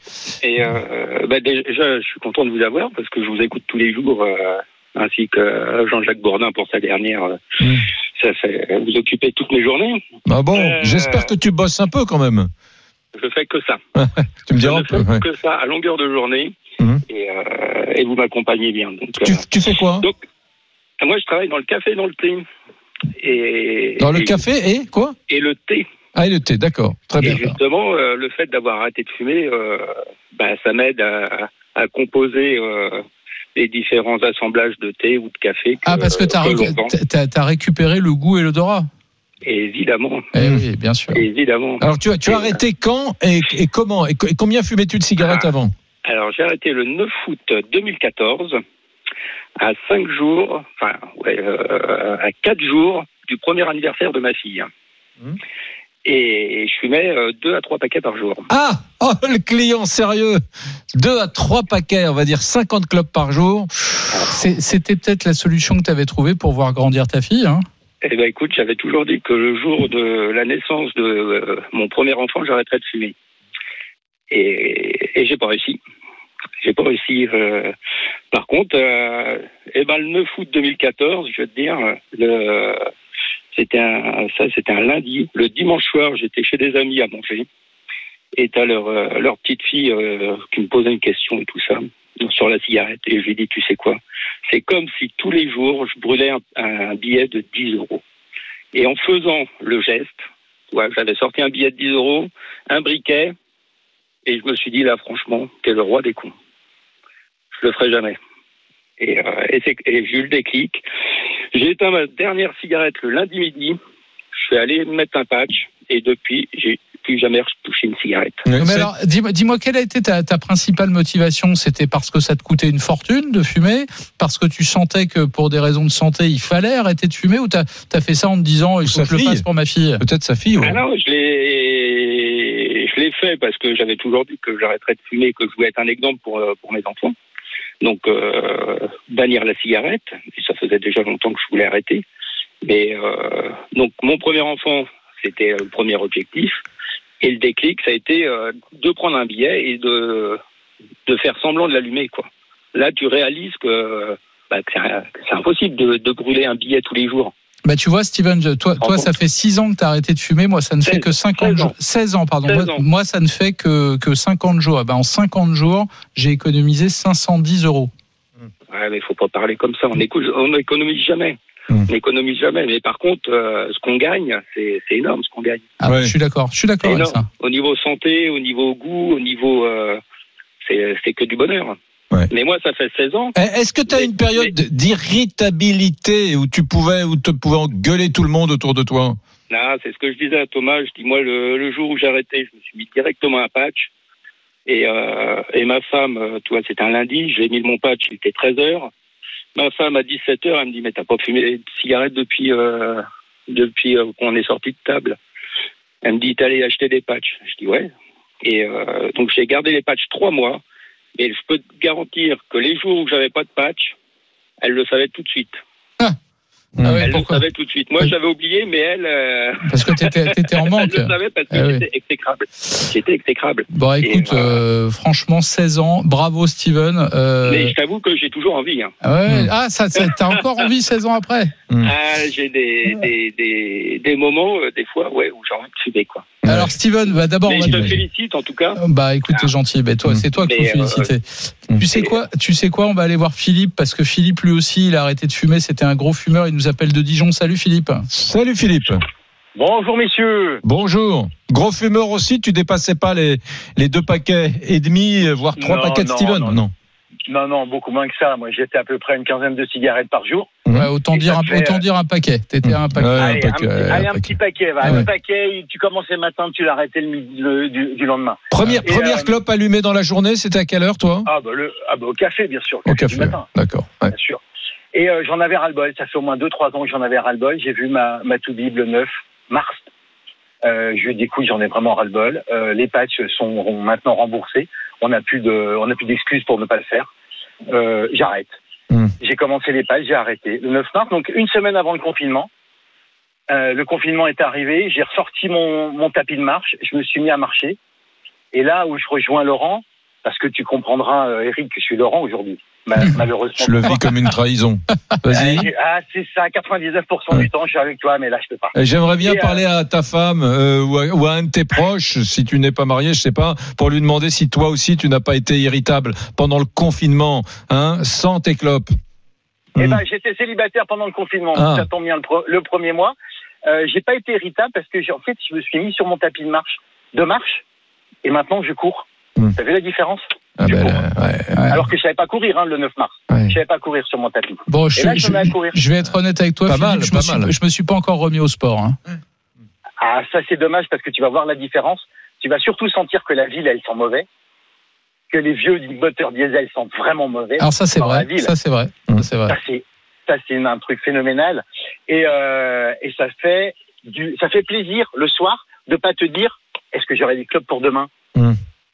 Et euh, bah, déjà, je suis content de vous avoir parce que je vous écoute tous les jours, euh, ainsi que Jean-Jacques Bourdin pour sa dernière. euh, Mm. Ça fait vous occupez toutes mes journées. Ah bon, Euh, j'espère que tu bosses un peu quand même. Je fais que ça. Tu me Je diras peu. fais que ça à longueur de journée. Mhm. Et, euh, et vous m'accompagnez bien. Donc, Tu, euh, tu fais quoi donc moi, je travaille dans le café et dans le thé. Et, Dans le et- café et quoi Et le thé. Ah, et le thé, d'accord. Très bien. Et justement, euh, le fait d'avoir arrêté de fumer, bah, ça m'aide à, à composer les différents assemblages de thé ou de café. Que, Ah, parce que tu as, récupéré le goût et l'odorat. Évidemment, Eh oui, bien sûr. évidemment. Alors, tu as, tu as arrêté quand et, et comment et, co- et combien fumais-tu de cigarettes Ah. avant? Alors, j'ai arrêté le 9 août 2014, à 5 jours, enfin, ouais, euh, à 4 jours du premier anniversaire de ma fille. Mhm. Et je fumais 2 à 3 paquets par jour. Ah Oh, le client sérieux Deux à trois paquets, on va dire 50 clubs par jour. C'est- C'était peut-être la solution que tu avais trouvée pour voir grandir ta fille. Hein? Eh ben écoute, j'avais toujours dit que le jour de la naissance de euh, mon premier enfant, j'arrêterais de fumer. Et, et j'ai pas réussi. J'ai pas réussi. euh. Par contre, euh, eh ben le 9 août 2014, je vais te dire, c'était un, ça, c'était un lundi. Le dimanche soir, j'étais chez des amis à manger. Et t'as leur, petite fille qui me posait une question et tout ça sur la cigarette. Et je lui ai dit, tu sais quoi? C'est comme si tous les jours, je brûlais un, billet de 10 euros. Et en faisant le geste, ouais, j'avais sorti un billet de 10 euros, un briquet, et je me suis dit, là, franchement, t'es le roi des cons. Je le ferai jamais. Et, euh, et, et j'ai eu le déclic. J'ai éteint ma dernière cigarette le lundi midi. Je suis allé me mettre un patch, et depuis, j'ai plus jamais touché une cigarette. Mais alors, dis-moi, quelle a été ta, ta principale motivation? C'était parce que ça te coûtait une fortune de fumer? Parce que tu sentais que pour des raisons de santé, il fallait arrêter de fumer? Ou t'as as fait ça en te disant, il faut que je le fasse pour ma fille? Peut-être sa fille. Ah non, je l'ai, fait parce que j'avais toujours dit que j'arrêterais de fumer, que je voulais être un exemple pour, euh, pour mes enfants. Donc, euh, bannir la cigarette, et ça faisait déjà longtemps que je voulais arrêter. Mais euh, donc, mon premier enfant, c'était le premier objectif. Et le déclic, ça a été euh, de prendre un billet et de, de faire semblant de l'allumer, quoi. Là, tu réalises que, bah, que c'est, impossible de, de brûler un billet tous les jours. Bah tu vois Steven, toi, toi ça fait 6 ans que tu as arrêté de fumer, moi ça ne fait 16, que 50 16 jours. ans. 16 ans, pardon. 16 Moi, ans. moi, ça ne fait que, que 50 jours. Eh ben, en 50 jours, j'ai économisé 510 euros. Ouais, mais il faut pas parler comme ça. On n'économise jamais. Hmm. On n'économise jamais. Mais par contre, euh, ce qu'on gagne, c'est énorme ce qu'on gagne. Ah, Ouais. Je suis d'accord, je suis d'accord avec ça. Au niveau santé, au niveau goût, au niveau, euh, c'est que du bonheur. Ouais. Mais moi, ça fait 16 ans. Eh, Est-ce que tu as Mais- une période d'irritabilité où tu pouvais, où tu pouvais engueuler tout le monde autour de toi? Là, c'est ce que je disais à Thomas. Je dis moi, le, le jour où j'ai arrêté, je me suis mis directement un patch. Et, euh, et ma femme, tu vois, c'était un lundi. J'ai mis mon patch. Il était 13 heures. Ma femme à 17 heures, elle me dit mais t'as pas fumé de cigarette depuis euh, depuis euh, qu'on est sorti de table? Elle me dit allé acheter des patchs. Je dis ouais. Et euh, donc j'ai gardé les patchs trois mois. Et je peux te garantir que les jours où j'avais pas de patch, elle le savait tout de suite. Ah ouais, elle pourquoi le savait tout de suite. Moi, Oui. j'avais oublié, mais elle. euh, Parce que tu étais, en (laughs) manque. elle le savait parce que Ah oui. j'étais exécrable. J'étais exécrable. Bon, écoute, voilà. euh, franchement, 16 ans, bravo Steven. Euh, Mais je t'avoue que j'ai toujours envie. Hein. ah ouais, Hmm. Ah, ça, ça- t'as encore envie 16 ans après? Mm. Ah, j'ai des, des, des, des moments, euh, des fois, ouais, où j'ai envie de fumer, quoi. Alors Steven, bah, d'abord, on mais va je te- te félicite, en tout cas. Bah écoute, t'es gentil. Bah, toi, Mm. c'est toi qu'il faut euh, féliciter. Mm. Tu sais quoi Tu sais quoi On va aller voir Philippe parce que Philippe lui aussi, il a arrêté de fumer. C'était un gros fumeur. Il nous appelle de Dijon. Salut Philippe. Salut Philippe. Bonjour messieurs. Bonjour. Gros fumeur aussi, tu dépassais pas les, les deux paquets et demi, voire trois Non, paquets de non, Steven non. Non. Non, non, beaucoup moins que ça. Moi, j'étais à peu près une quinzaine de cigarettes par jour. Ouais, autant Et dire ça un, fait, autant euh, dire un paquet. T'étais à un paquet. Ouais, un allez, paquet, un, ouais, allez, un petit paquet. va. Ah Un ouais. paquet, tu commençais le matin, tu l'arrêtais le du, du lendemain. Première, Et, première euh, clope allumée dans la journée, c'était à quelle heure toi? Ah bah, le, ah bah au café, bien sûr. Au café. matin, D'accord. ouais. bien sûr. Et euh, j'en avais ras-le-bol. Ça fait au moins 2-3 ans que j'en avais ras-le-bol. J'ai vu ma, ma to-be le 9 mars. Euh, je lui ai dit, écoute, j'en ai vraiment ras-le-bol. Euh, les patchs sont maintenant remboursés. On n'a plus de, on n'a plus d'excuses pour ne pas le faire. Euh, J'arrête. Hmm. J'ai commencé les patchs, j'ai arrêté le 9 mars, donc une semaine avant le confinement. Euh, le confinement est arrivé, j'ai ressorti mon, mon tapis de marche, je me suis mis à marcher. Et là où je rejoins Laurent, parce que tu comprendras, euh, Eric, que je suis Laurent aujourd'hui, malheureusement. Je le vis comme une trahison. (laughs) Vas-y. Euh, ah, c'est ça, 99% Ouais. du temps, je suis avec toi, mais là, je peux pas. J'aimerais bien Et, euh, parler à ta femme euh, ou, à, ou à un de tes proches, si tu n'es pas marié, je sais pas, pour lui demander si toi aussi tu n'as pas été irritable pendant le confinement, hein, sans tes clopes. Eh Hmm. ben, j'étais célibataire pendant le confinement. Ah. Ça tombe bien le, pro- le premier mois. Euh, j'ai pas été irritable parce que, en fait, je me suis mis sur mon tapis de marche, de marche, et maintenant je cours. Hmm. T'as vu la différence? Ah ben, ouais, Ouais. Alors que je savais pas courir hein, le 9 mars. ouais. Je savais pas courir sur mon tapis. Bon, je, là, je- vais être honnête avec toi, Pas Philippe. mal, je, pas me suis, mal. je me suis pas encore remis au sport. hein. Ah, ça c'est dommage parce que tu vas voir la différence. Tu vas surtout sentir que la ville, elle sent mauvais. Que les vieux moteurs diesel sentent vraiment mauvais. Alors ça c'est vrai. ville. Ça c'est vrai. Ça c'est vrai. Ça c'est ça c'est un truc phénoménal et euh, et ça fait du ça fait plaisir le soir de pas te dire est-ce que j'aurai des clubs pour demain?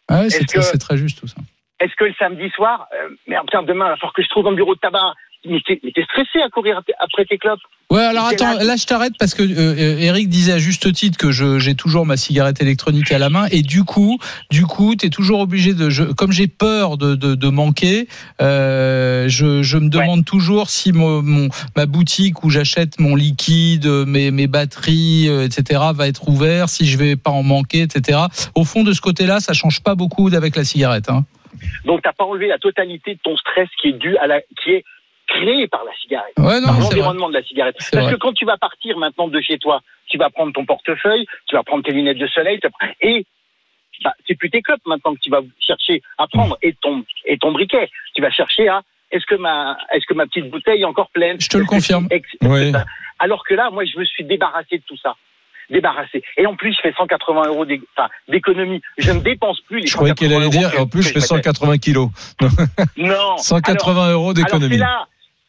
Ouais, c'est très juste tout ça. est-ce que le samedi soir euh, merde demain il va falloir que je trouve un bureau de tabac mais t'es stressé à courir après tes clopes. Ouais, alors attends, là- je t'arrête parce que euh, euh, Eric disait à juste titre que j'ai toujours ma cigarette électronique à la main et du coup, du coup, t'es toujours obligé de, je, comme j'ai peur de, de, de manquer, euh, je, je me demande toujours si mon, mon- ma boutique où j'achète mon liquide, mes, mes batteries, etc. va être ouvert, si je vais pas en manquer, etc. Au fond de ce côté-là, ça change pas beaucoup avec la cigarette. Hein. Donc t'as pas enlevé la totalité de ton stress qui est dû à la, qui est créé par la cigarette. Ouais, non, par l'environnement de la cigarette. Parce vrai. que quand tu vas partir maintenant de chez toi, tu vas prendre ton portefeuille, tu vas prendre tes lunettes de soleil, et bah, c'est plus tes clopes maintenant que tu vas chercher à prendre et ton et ton briquet. Tu vas chercher à est-ce que ma est-ce que ma petite bouteille est encore pleine? Je te le que- confirme. Alors que là, moi, je me suis débarrassé de tout ça. Débarrassé. Et en plus, je fais 180 euros d'économie. Je ne dépense plus les Je croyais qu'elle 180 allait dire, que- en plus, je fais 180 kilos. Non. (laughs) 180 euros Alors d'économie.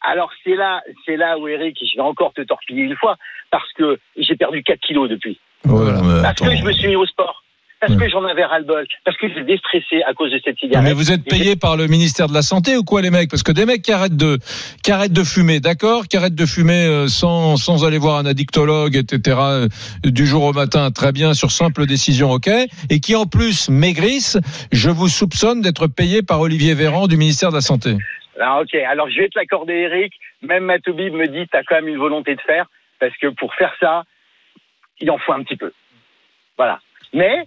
Alors c'est là, c'est là où Eric, je vais encore te torpiller une fois, parce que j'ai perdu 4 kilos depuis. Parce que je me suis mis au sport. Parce que j'en avais ras-le-bol. Parce que j'ai déstressé à cause de cette cigarette. Mais vous êtes payé par le ministère de la Santé ou quoi les mecs? Parce que des mecs qui arrêtent de, qui arrêtent de fumer, d'accord? Qui arrêtent de fumer euh, sans, sans aller voir un addictologue, etc. euh, du jour au matin, très bien, sur simple décision, ok? Et qui en plus maigrissent, je vous soupçonne d'être payé par Olivier Véran du ministère de la Santé. Ah, ok, alors je vais te l'accorder, Eric. Même Matoubib me dit, t'as quand même une volonté de faire, parce que pour faire ça, il en faut un petit peu. Voilà. Mais,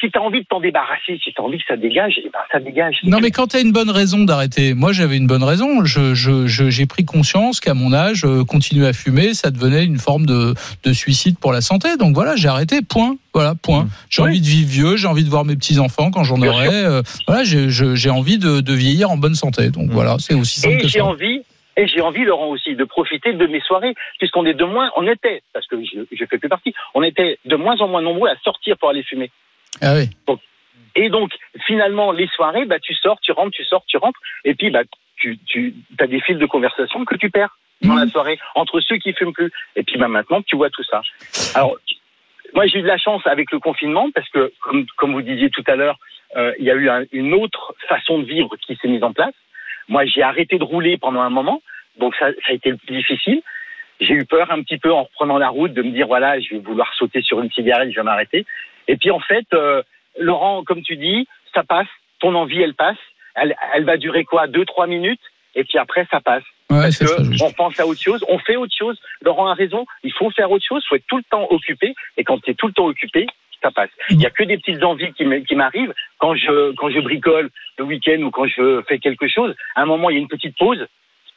si t'as envie de t'en débarrasser, si t'as envie que ça dégage, eh ben, ça dégage. Non, mais quand tu as une bonne raison d'arrêter, moi j'avais une bonne raison. Je, je, je- j'ai pris conscience qu'à mon âge, euh, continuer à fumer, ça devenait une forme de, de suicide pour la santé. Donc voilà, j'ai arrêté. Point. Voilà, point. J'ai Oui. envie de vivre vieux, j'ai envie de voir mes petits enfants quand j'en aurai. euh, voilà, j'ai, je- j'ai envie de, de vieillir en bonne santé. Donc voilà, c'est aussi simple Et que j'ai ça. envie, et j'ai envie, Laurent aussi, de profiter de mes soirées, puisqu'on est de moins, on était, parce que je, je fais plus partie, on était de moins en moins nombreux à sortir pour aller fumer. Ah oui. Et donc, finalement, les soirées, bah, tu sors, tu rentres, tu sors, tu rentres, et puis, bah, tu, tu as des fils de conversation que tu perds dans Mhm. la soirée entre ceux qui fument plus. Et puis, bah, maintenant, tu vois tout ça. Alors, moi, j'ai eu de la chance avec le confinement parce que, comme, comme vous disiez tout à l'heure, euh, il y a eu un- une autre façon de vivre qui s'est mise en place. Moi, j'ai arrêté de rouler pendant un moment, donc ça, ça a été le plus difficile. J'ai eu peur un petit peu en reprenant la route de me dire voilà, je vais vouloir sauter sur une cigarette, je vais m'arrêter. Et puis en fait, euh, Laurent, comme tu dis, ça passe. Ton envie, elle passe. Elle, elle va durer quoi, deux, trois minutes, et puis après, ça passe. Ouais, Parce que ça, on pense à autre chose, on fait autre chose. Laurent a raison, il faut faire autre chose, il faut être tout le temps occupé. Et quand tu es tout le temps occupé, ça passe. Il y a que des petites envies qui m'arrivent quand je quand je bricole le week-end ou quand je fais quelque chose. À un moment, il y a une petite pause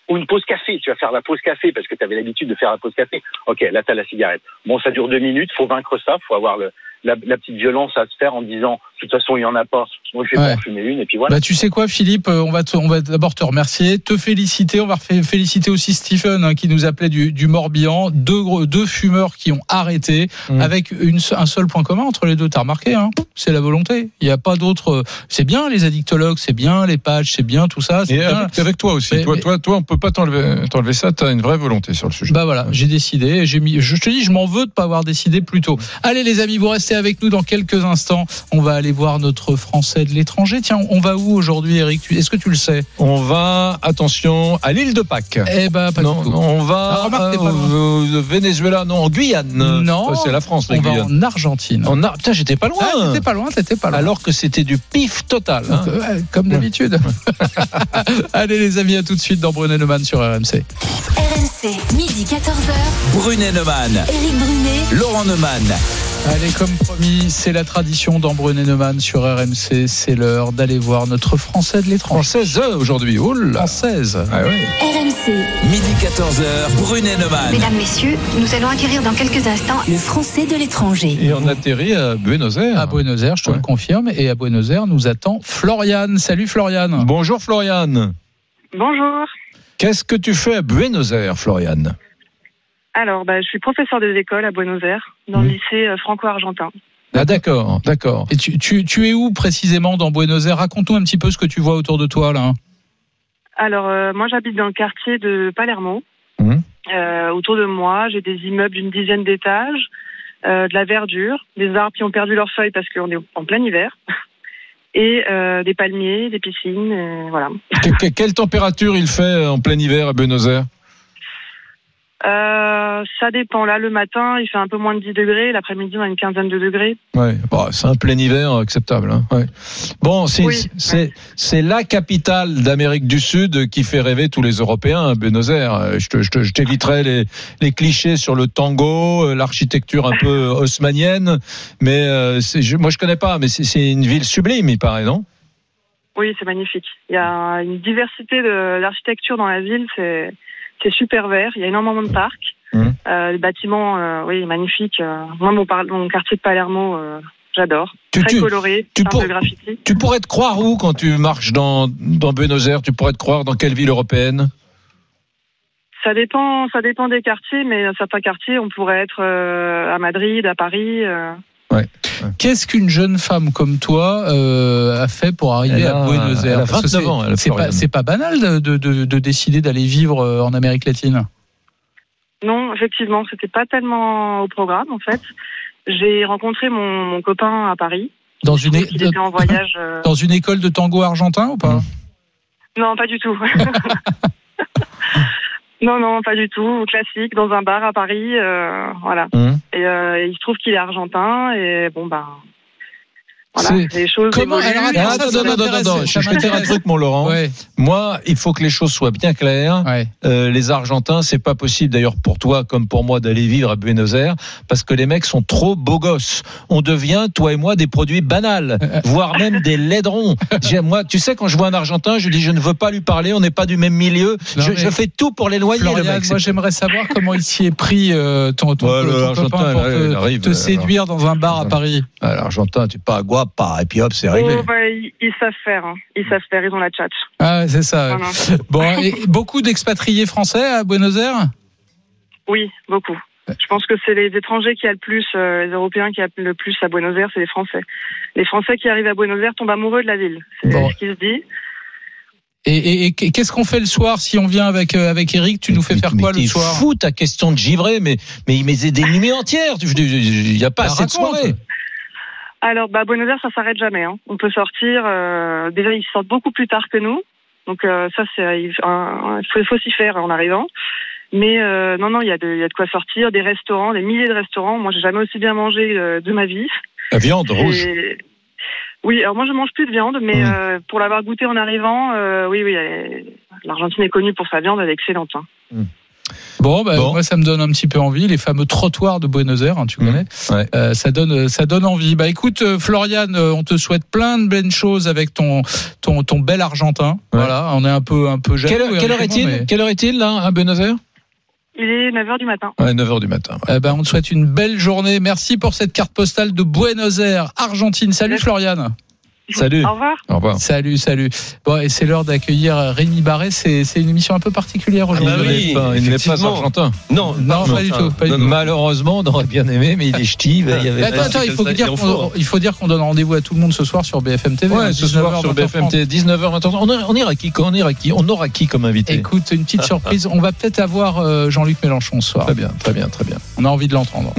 ou une pause café. Tu vas faire la pause café parce que tu avais l'habitude de faire la pause café. Ok, là tu as la cigarette. Bon, ça dure deux minutes. Faut vaincre ça. Faut avoir le, la, la petite violence à se faire en disant de toute façon il y en a pas. Moi je vais Ouais. pas en fumer une et puis voilà. Bah, tu sais quoi, Philippe, euh, on va, te- on va d'abord te remercier, te féliciter. On va féliciter aussi Stephen hein, qui nous appelait du, du Morbihan. Deux, gros- deux fumeurs qui ont arrêté Mm. avec une, un seul point commun entre les deux. T'as remarqué, hein c'est la volonté. Il n'y a pas d'autre. euh, C'est bien les addictologues, c'est bien les patchs, c'est bien tout ça. c'est Et bien. avec, avec toi aussi. Mais- toi, mais- toi, toi, on peut pas t'enlever, t'enlever ça. T'as une vraie volonté sur le sujet. Bah voilà, j'ai décidé. J'ai mis. Je te dis, je m'en veux de pas avoir décidé plus tôt. Allez les amis, vous restez avec nous dans quelques instants. On va aller voir notre Français de l'étranger. Tiens, on va où aujourd'hui, Eric? Est-ce que tu le sais? On va, attention, à l'île de Pâques. Eh ben pas non, du tout. on va Ah, euh, loin. au Venezuela, non, en Guyane. Non. C'est la France, la On va Guyane. en Argentine. En Ar- Putain, j'étais pas loin. Ah, t'étais pas loin, t'étais pas loin. Alors que c'était du pif total. hein. Euh, ouais, comme d'habitude. (laughs) Allez les amis, à tout de suite dans Brunet Neumann sur RMC. RMC, midi 14h. Brunet Neumann, Éric Brunet, Laurent Neumann. Allez, comme promis, c'est la tradition dans Brunet Neumann sur RMC. C'est l'heure d'aller voir notre Français de l'étranger. Française euh, aujourd'hui. Oh là. Française. Ah oui. RMC. Midi 14h, Brunet Neumann. Mesdames, Messieurs, nous allons acquérir dans quelques instants Le Français de l'étranger. Et on atterrit à Buenos Aires. À Buenos Aires, je te Ouais. le confirme. Et à Buenos Aires, nous attend Florian. Salut Florian. Bonjour Floriane. Bonjour. Qu'est-ce que tu fais à Buenos Aires, Floriane? Alors, bah, je suis professeur des écoles à Buenos Aires, dans Mhm. le lycée euh, franco-argentin. Ah d'accord, d'accord. Et tu, tu, tu es où précisément dans Buenos Aires? Raconte-nous un petit peu ce que tu vois autour de toi là. Alors, euh, moi, j'habite dans le quartier de Palermo. Mhm. Euh, autour de moi, j'ai des immeubles d'une dizaine d'étages, euh, de la verdure, des arbres qui ont perdu leurs feuilles parce qu'on est en plein hiver. (laughs) et des palmiers, des piscines, et voilà. Que- que- quelle température il fait en plein hiver à Buenos Aires? Euh, ça dépend. Là, le matin, il fait un peu moins de 10 degrés. L'après-midi, on a une quinzaine de degrés. Ouais, bon, c'est un plein hiver acceptable. Hein, ouais. Bon, c'est Oui, la capitale d'Amérique du Sud qui fait rêver tous les Européens, hein, Buenos Aires. Euh, Je te- je te- je t'éviterai les les clichés sur le tango, euh, l'architecture un peu (laughs) haussmannienne, mais euh, je, moi je connais pas, mais c'est- une ville sublime, il paraît, non? Oui, c'est magnifique. Il y a une diversité de- d'architecture dans la ville. C'est c'est super vert. Il y a énormément de parcs. Mhm. Euh, les bâtiments, euh, oui, magnifiques. Euh, moi, mon, quartier de Palermo, euh, j'adore. Tu- Très tu- coloré, tu pour- de graffiti. Tu pourrais te croire où quand tu marches dans dans Buenos Aires? Tu pourrais te croire dans quelle ville européenne? Ça dépend, ça dépend des quartiers, mais dans certains quartiers, on pourrait être à Madrid, à Paris. Qu'est-ce qu'une jeune femme comme toi euh, a fait pour arriver Elle a- à Buenos Aires? elle a Parce que 29 c'est- ans, elle, C'est pas, Floriane. c'est pas banal de, de, de- de décider d'aller vivre euh, en Amérique latine? Non, effectivement, c'était pas tellement au programme en fait. J'ai rencontré mon, mon copain à Paris. Dans une, était en voyage. euh, (laughs) dans une école de tango argentin ou pas? Non, pas du tout. (laughs) non, non, pas du tout. Classique, dans un bar à Paris, euh, voilà. Hum. Et euh, il se trouve qu'il est argentin et bon ben. Voilà, les choses Comment- alors, attends, ça, non, ça non, non, non, m'intéresse, non, ça je vais te dire un truc, mon Laurent. Ouais, Moi, il faut que les choses soient bien claires. ouais. Euh, les Argentins, c'est pas possible d'ailleurs pour toi comme pour moi d'aller vivre à Buenos Aires parce que les mecs sont trop beaux gosses. On devient toi et moi des produits banals, (laughs) voire même des laiderons. Moi, tu sais, quand je vois un Argentin, je dis je ne veux pas lui parler. On n'est pas du même milieu. Non, je, fais tout pour l'éloigner, le mec. moi j'aimerais savoir comment il s'y est pris euh, ton, ton, Ouais, ton copain pour te, il arrive, te séduire dans un bar à Paris. L'Argentin, tu pas guapa et puis hop, c'est réglé. Oh, bah, ils, ils savent faire, hein. ils savent faire, ils ont la tchatch. Ah, c'est ça. Voilà. (laughs) Bon, et beaucoup d'expatriés français à Buenos Aires? Oui, beaucoup. Je pense que c'est les étrangers qui a le plus, euh, les Européens qui a le plus à Buenos Aires, c'est les Français. Les Français qui arrivent à Buenos Aires tombent amoureux de la ville. C'est Bon. ce qui se dit. Et, et- et qu'est-ce qu'on fait le soir si on vient avec, euh, avec Eric? Tu nous fais faire Mais quoi le soir? fou ta question de givré, mais mais il met des nuits entières. Il y a pas Bah, assez de raconte. Alors, bah, Buenos Aires, ça s'arrête jamais. Hein. On peut sortir. euh, déjà, ils sortent beaucoup plus tard que nous. Donc euh, ça, c'est il faut, faut s'y faire en arrivant. Mais euh, non, non, il y, a de- il y a de quoi sortir. Des restaurants, des milliers de restaurants. Moi, j'ai jamais aussi bien mangé euh, de ma vie. La viande rouge. Et- Oui, alors moi, je mange plus de viande, mais Mm. euh, pour l'avoir goûté en arrivant, euh, oui, oui, l'Argentine est connue pour sa viande, elle est excellente. hein. Bon, bah, Bon. moi ça me donne un petit peu envie. Les fameux trottoirs de Buenos Aires, hein, tu Mmh. connais. Ouais. Euh, ça donne, ça donne envie. Bah écoute, euh, Florian, euh, on te souhaite plein de belles choses avec ton, ton, ton bel Argentin. Voilà, on est un peu, un peu jaloux. Quelle, heure- quelle heure est-il mais- Quelle heure est-il là à Buenos Aires Il est 9h du matin. Ouais, 9h du matin. ouais. Eh ben, on te souhaite une belle journée. Merci pour cette carte postale de Buenos Aires, Argentine. Salut Merci. Salut. Au revoir. Au revoir. Salut, salut. Bon, et c'est l'heure d'accueillir Rémi Barré. C'est c'est une émission un peu particulière aujourd'hui. bah oui, n'est pas, il n'est pas argentin. Non, Non, pas du tout. Pas du tout. Malheureusement, on aurait bien aimé, mais il est ch'ti. Il y avait Mais attends, attends, il faut, dire qu'on- il faut dire qu'on donne rendez-vous à tout le monde ce soir sur BFM TV. Ouais, hein, ce soir 19h, sur 20h30. BFM TV, 19h, 20h. On, a- on ira qui On ira qui On aura qui comme invité Écoute, une petite surprise. On va peut-être avoir euh, Jean-Luc Mélenchon ce soir. Très bien, très bien, très bien. On a envie de l'entendre.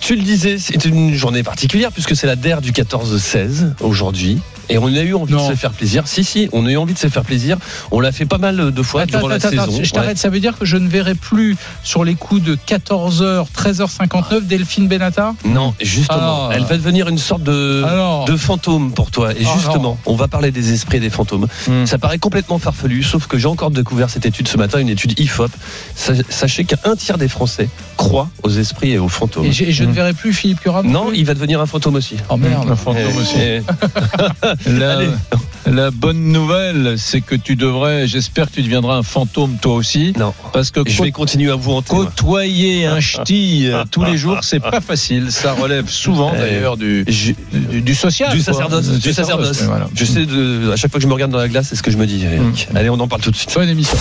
Tu le disais, c'est une journée particulière puisque c'est la DER du 14-16 aujourd'hui. Et on a eu envie Non. de se faire plaisir. Si, si, on a eu envie de se faire plaisir. On l'a fait pas mal de fois Attends, durant la attends, saison. je t'arrête. Ça veut dire que je ne verrai plus sur les coups de 14h, 13h59 Delphine Benata? Non, justement. Ah. Elle va devenir une sorte de, Alors de fantôme pour toi. Et Ah, justement, on va parler des esprits et des fantômes. Hmm. Ça paraît complètement farfelu, sauf que j'ai encore découvert cette étude ce matin, une étude IFOP. Sa- Sachez qu'un tiers des Français croient aux esprits et aux fantômes. Et, je ne verrai plus Philippe Curat Non, plus? il va devenir un fantôme aussi. Oh merde. Un fantôme Et- aussi. et- (laughs) La, bonne nouvelle, c'est que tu devrais, j'espère que tu deviendras un fantôme toi aussi. Non. Parce que Je vais continuer à vous hanter. côtoyer un ch'ti euh, tous les jours, c'est pas facile. Ça relève souvent Eh, d'ailleurs du, Je- du, du social. du quoi. sacerdoce, du sacerdoce. voilà. Je sais, de, à chaque fois que je me regarde dans la glace, c'est ce que je me dis. Eric. Allez, on en parle tout de suite. Bonne émission.